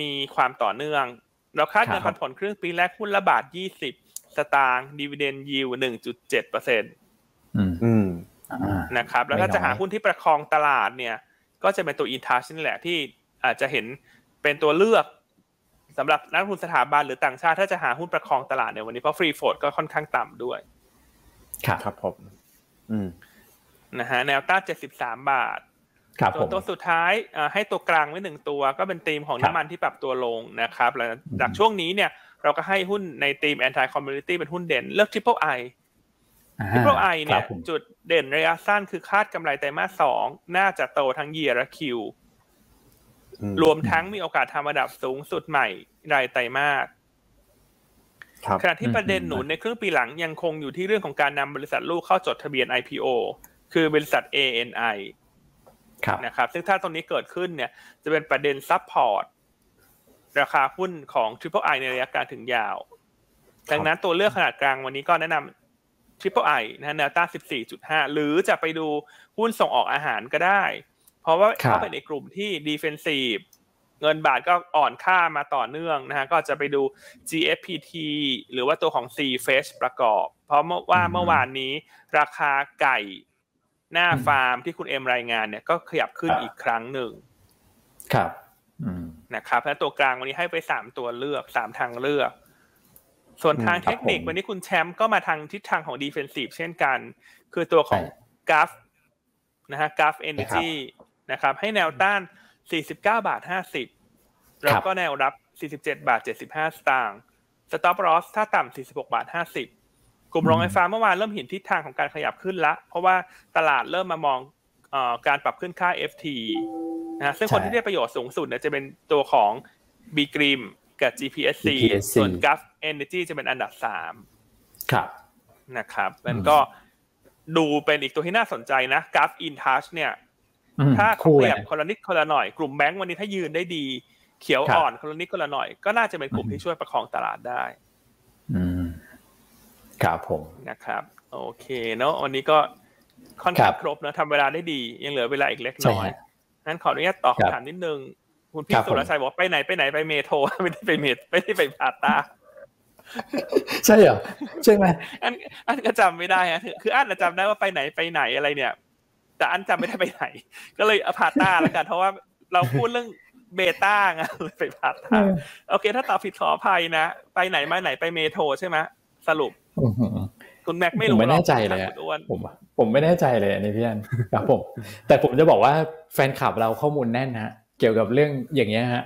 มีความต่อเนื่อง เราคาดครับเงินปันผลครึ่งปีแรกหุ้นละบาท 20 สตางค์ดีเวเดนยิว1.7เปอร์เซ็นต์อืมอืมอ่า นะครับ แล้วถ้าไม่น้อยจะหาหุ้นที่ประคองตลาดเนี่ย ก็จะเป็นตัวอินทัชนี่แหละที่อาจจะเห็นเป็นตัวเลือกสำหรับนักลงทุนสถาบันหรือต่างชาติ ถ้าจะหาหุ้นประคองตลาดในวันนี้เพราะฟรีโฟดก็ค่อนข้างต่ำด้วย ครับครับผมอืมนะฮะแนวต้าน73บาทครับส่ผวนมตัวสุดท้ายเอ่อให้ตัวกลางไว้หนึ่งตัว ก็เป็นธีมของครับน้ำมันที่ปรับตัวลงนะครับแล้วจากช่วงนี้เนี่ย เราก็ให้หุ้นในธีม anti commodity เป็นหุ้นเด่นเลือก triple I อ่า triple I คเนี่รัยบผมจุดเด่นระยะสั้นคือคาดกำไรไตรมาสสองน่าจะโตทั้ง year และ Q อืมรวมทั้งมีโอกาสทำระดับสูงสุดใหม่รายไตรมาสครับขณะที่ประเด็นหนุนในครึ่งปีหลังยังคงอยู่ที่เรื่องของการนำบริษัทลูกเข้าจดทะเบียน IPO คือบริษัท ANI ครับนะครับ ซึ่งถ้าตรงนี้เกิดขึ้นเนี่ย จะเป็นประเด็นซับพอร์ตราคาหุ้นของ Triple I ในระยะกลางถึงยาว ดังนั้นตัวเลือกขนาดกลางวันนี้ก็แนะนำ Triple I นะฮะแนวต้าน14.5 หรือจะไปดูหุ้นส่งออกอาหารก็ได้ เพราะว่าครับเขาเป็นในกลุ่มที่ defensive เงินบาทก็อ่อนค่ามาต่อเนื่องนะฮะก็จะไปดู GFPT หรือว่าตัวของ C Fresh ประกอบ เพราะเมื่อว่าเมื่อวานนี้ราคาไก่หน้าฟาร์มที่คุณเอ็มรายงานเนี่ยก็ขยับขึ้นอีกครั้งหนึ่ง ครับอืมนะครับแล้วตัวกลางวันนี้ให้ไปสามตัวเลือกสามทางเลือก ส่วนทางอืมคเทรับคนิคผมวันนี้คุณแชมป์ก็มาทางทิศทางของ defensive เช่นกัน คือตัวของใช่กราฟนะฮะกราฟ energy นะครับ ให้แนวต้าน 49 บาท 50 แล้วก็แนวรับ 47 บาท 75 สตางค์ stop loss ถ้าต่ำ 46 บาท 50 กลุ่มโรงไฟฟ้าเมื่อวานเริ่มเห็นทิศทางของการขยับขึ้นละ เพราะว่าตลาดเริ่มมามองเออการปรับขึ้นค่า FT นะฮะซึ่งคนใช่ที่ได้ประโยชน์สูงสุดเนี่ยจะเป็นตัวของ B g r i m กับ GPSC GPSC ส่วน g u f Energy จะเป็นอันดับสามครับนะครับมันก็ดูเป็นอีกตัวที่น่าสนใจนะ g u f In Touch เนี่ยอืมถ้าเขาคู่ขเลยยับนะคนละนิดคนละหน่อย กลุ่มแบงก์วันนี้ถ้ายืนได้ดี เขียวครับอ่อนคนละนิดคนละหน่อย ก็น่าจะเป็นกลุ่มอืมที่ช่วยประคองตลาดได้ อืมครับผมนะครับ โอเคเนาะวันนี้ก็ค่อนข้างครบนะทำเวลาได้ดี ยังเหลือเวลาอีกเล็กใช่น้อยฮะงั้นขออนุญาตตอบครับคำถามนิดนึง คุณคพี่รับผมสุรชัยบอกว่าไปไหนไปไหนไปเมโทรไม่ได้ไปเมทไม่ได้ไปพาตา ใช่เหรอใช่ไหมอันอันก็จำไม่ได้ฮะคืออันน่ะจำได้ว่าไปไหนไปไหนอะไรเนี่ย แต่อันจำไม่ได้ไปไหน ก็เลยเอาพาต้าแล้วกันเพราะว่าเราพูดเรื่องเบต้าไงเลยไปพาต้าโอเค ถ้าตอบผิดขออภัยนะไปไหนมาไหนไปเมโทรใช่ไหมสรุปอื้อหือคุณแม็กไม่ผมรู้ไม่หรอกแน่ใจเลยถามอะคุณอ้วนผมผมไม่แน่ใจเลยอันนี้พี่อันครับผม แต่ผมจะบอกว่าแฟนคลับเราข้อมูลแน่นฮะ เกี่ยวกับเรื่องอย่างเงี้ยฮะ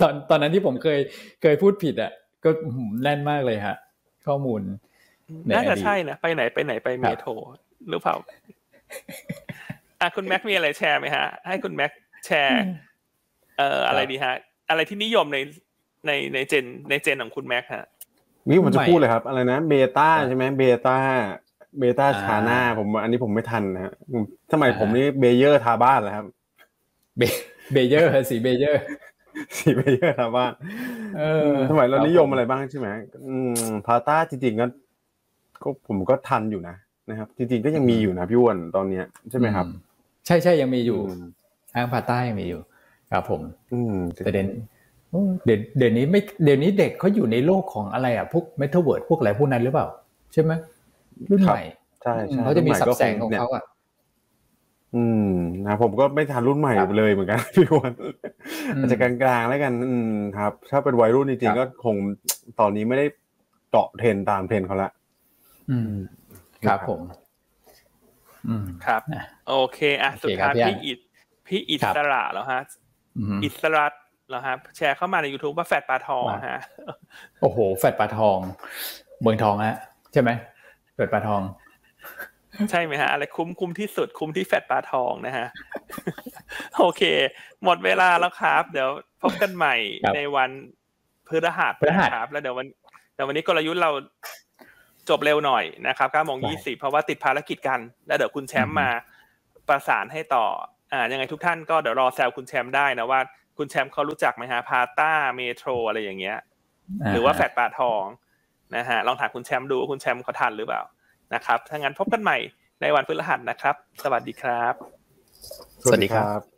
ตอนตอนนั้นที่ผมเคยเคยพูดผิดอะ ก็อื้อหือแน่นมากเลยฮะ ข้อมูลในน่าจะอดีตใช่นะ ไปไหนไปไหนไปเมโทรหรือเปล่าอะคุณแม็กมีอะไรแชร์ไหมฮะ ให้คุณแม็กแชร์เอ่ออะไรดีฮะ อะไรที่นิยมในในในเจนในเจนของคุณแม็กฮะนี่ผมจะใหม่พูดเลยครับ อะไรนะเบต้าครับใช่ไหมเบต้าเบต้าอ่าชาน่าผม อันนี้ผมไม่ทันนะฮะผมสมัยอ่าผมนี่เบเยอร์ทาบ้านแหละครับเบเบเยอร์สีเบเยอร์ สีเบเยอร์ทาบ้านเออสมัยเราครับนิยมผมอะไรบ้างใช่ไหมอืมพาต้าจริงๆก็ก็ผมก็ทันอยู่นะนะครับ จริงๆก็ยังมีอยู่นะพี่อ้วนตอนเนี้ยใช่ไหมครับอืใช่ใช่ยังมีอยู่มอ้างพาใต้ยังมีอยู่ ครับ ผม อืมแต่เดี๋ยวโอ้เดี๋ยวเดี๋ยวนี้ไม่เดี๋ยวนี้เด็กเขาอยู่ในโลกของอะไรอะพวกเมทัลเวิร์ดพวกอะไรพวกนั้นหรือเปล่า ใช่ไหมรุ่นใหม่ใช่ใช่เขาจะมีรุ่นสัใหบแสงของนี่ยเขาอะ อืมนะผมก็ไม่ทันรุ่นใหม่ครับเลยเหมือนกันพี่อ้วนอืมอาจจะกลางๆแล้วกัน อืมครับ ถ้าเป็นวัยรุ่นจริงครัๆก็บคงตอนนี้ไม่ได้เกาะเทรนด์ตามเทรนด์เขาละอืมครับนะครับผม อืมครับนะโอเคอะโอเคสุดท้ายครับพี่อัพี่นอิดพี่อิครับสระแล้วฮะอืมอิสระแล้วฮะแชร์เข้ามาใน YouTube ว่าแฟดปลาทองมาฮะโอ้โห แฟดปลาทอง เมืองทองฮะใช่ไหมแฟดปลาทอง ใช่ไหมฮะอะไรคุ้มคุ้มที่สุดคุ้มที่แฟดปลาทองนะฮะ โอเค หมดเวลาแล้วครับ เดี๋ยวพบกันใหม่ครับในวันพฤหัสพฤหัสนะครับ แล้วเดี๋ยววันเดี๋ยววันนี้กลยุทธ์เราจบเร็วหน่อยนะครับ9โมง20เพราะว่าติดภารกิจกัน แล้วเดี๋ยวคุณแชมป์มาประสานให้ต่อ อ่า ยังไงทุกท่านก็เดี๋ยวรอแซวคุณแชมป์ได้นะว่า คุณแชมป์เขารู้จักไหมฮะพาต้าเมโทรอะไรอย่างเงี้ย หรือว่าแฟดปลาทองนะฮะ ลองถามคุณแชมป์ดูว่าคุณแชมป์เขาทันหรือเปล่า นะครับถ้างั้นพบกันใหม่ในวันพฤหัสนะครับ สวัสดีครับ สวัสดีครับ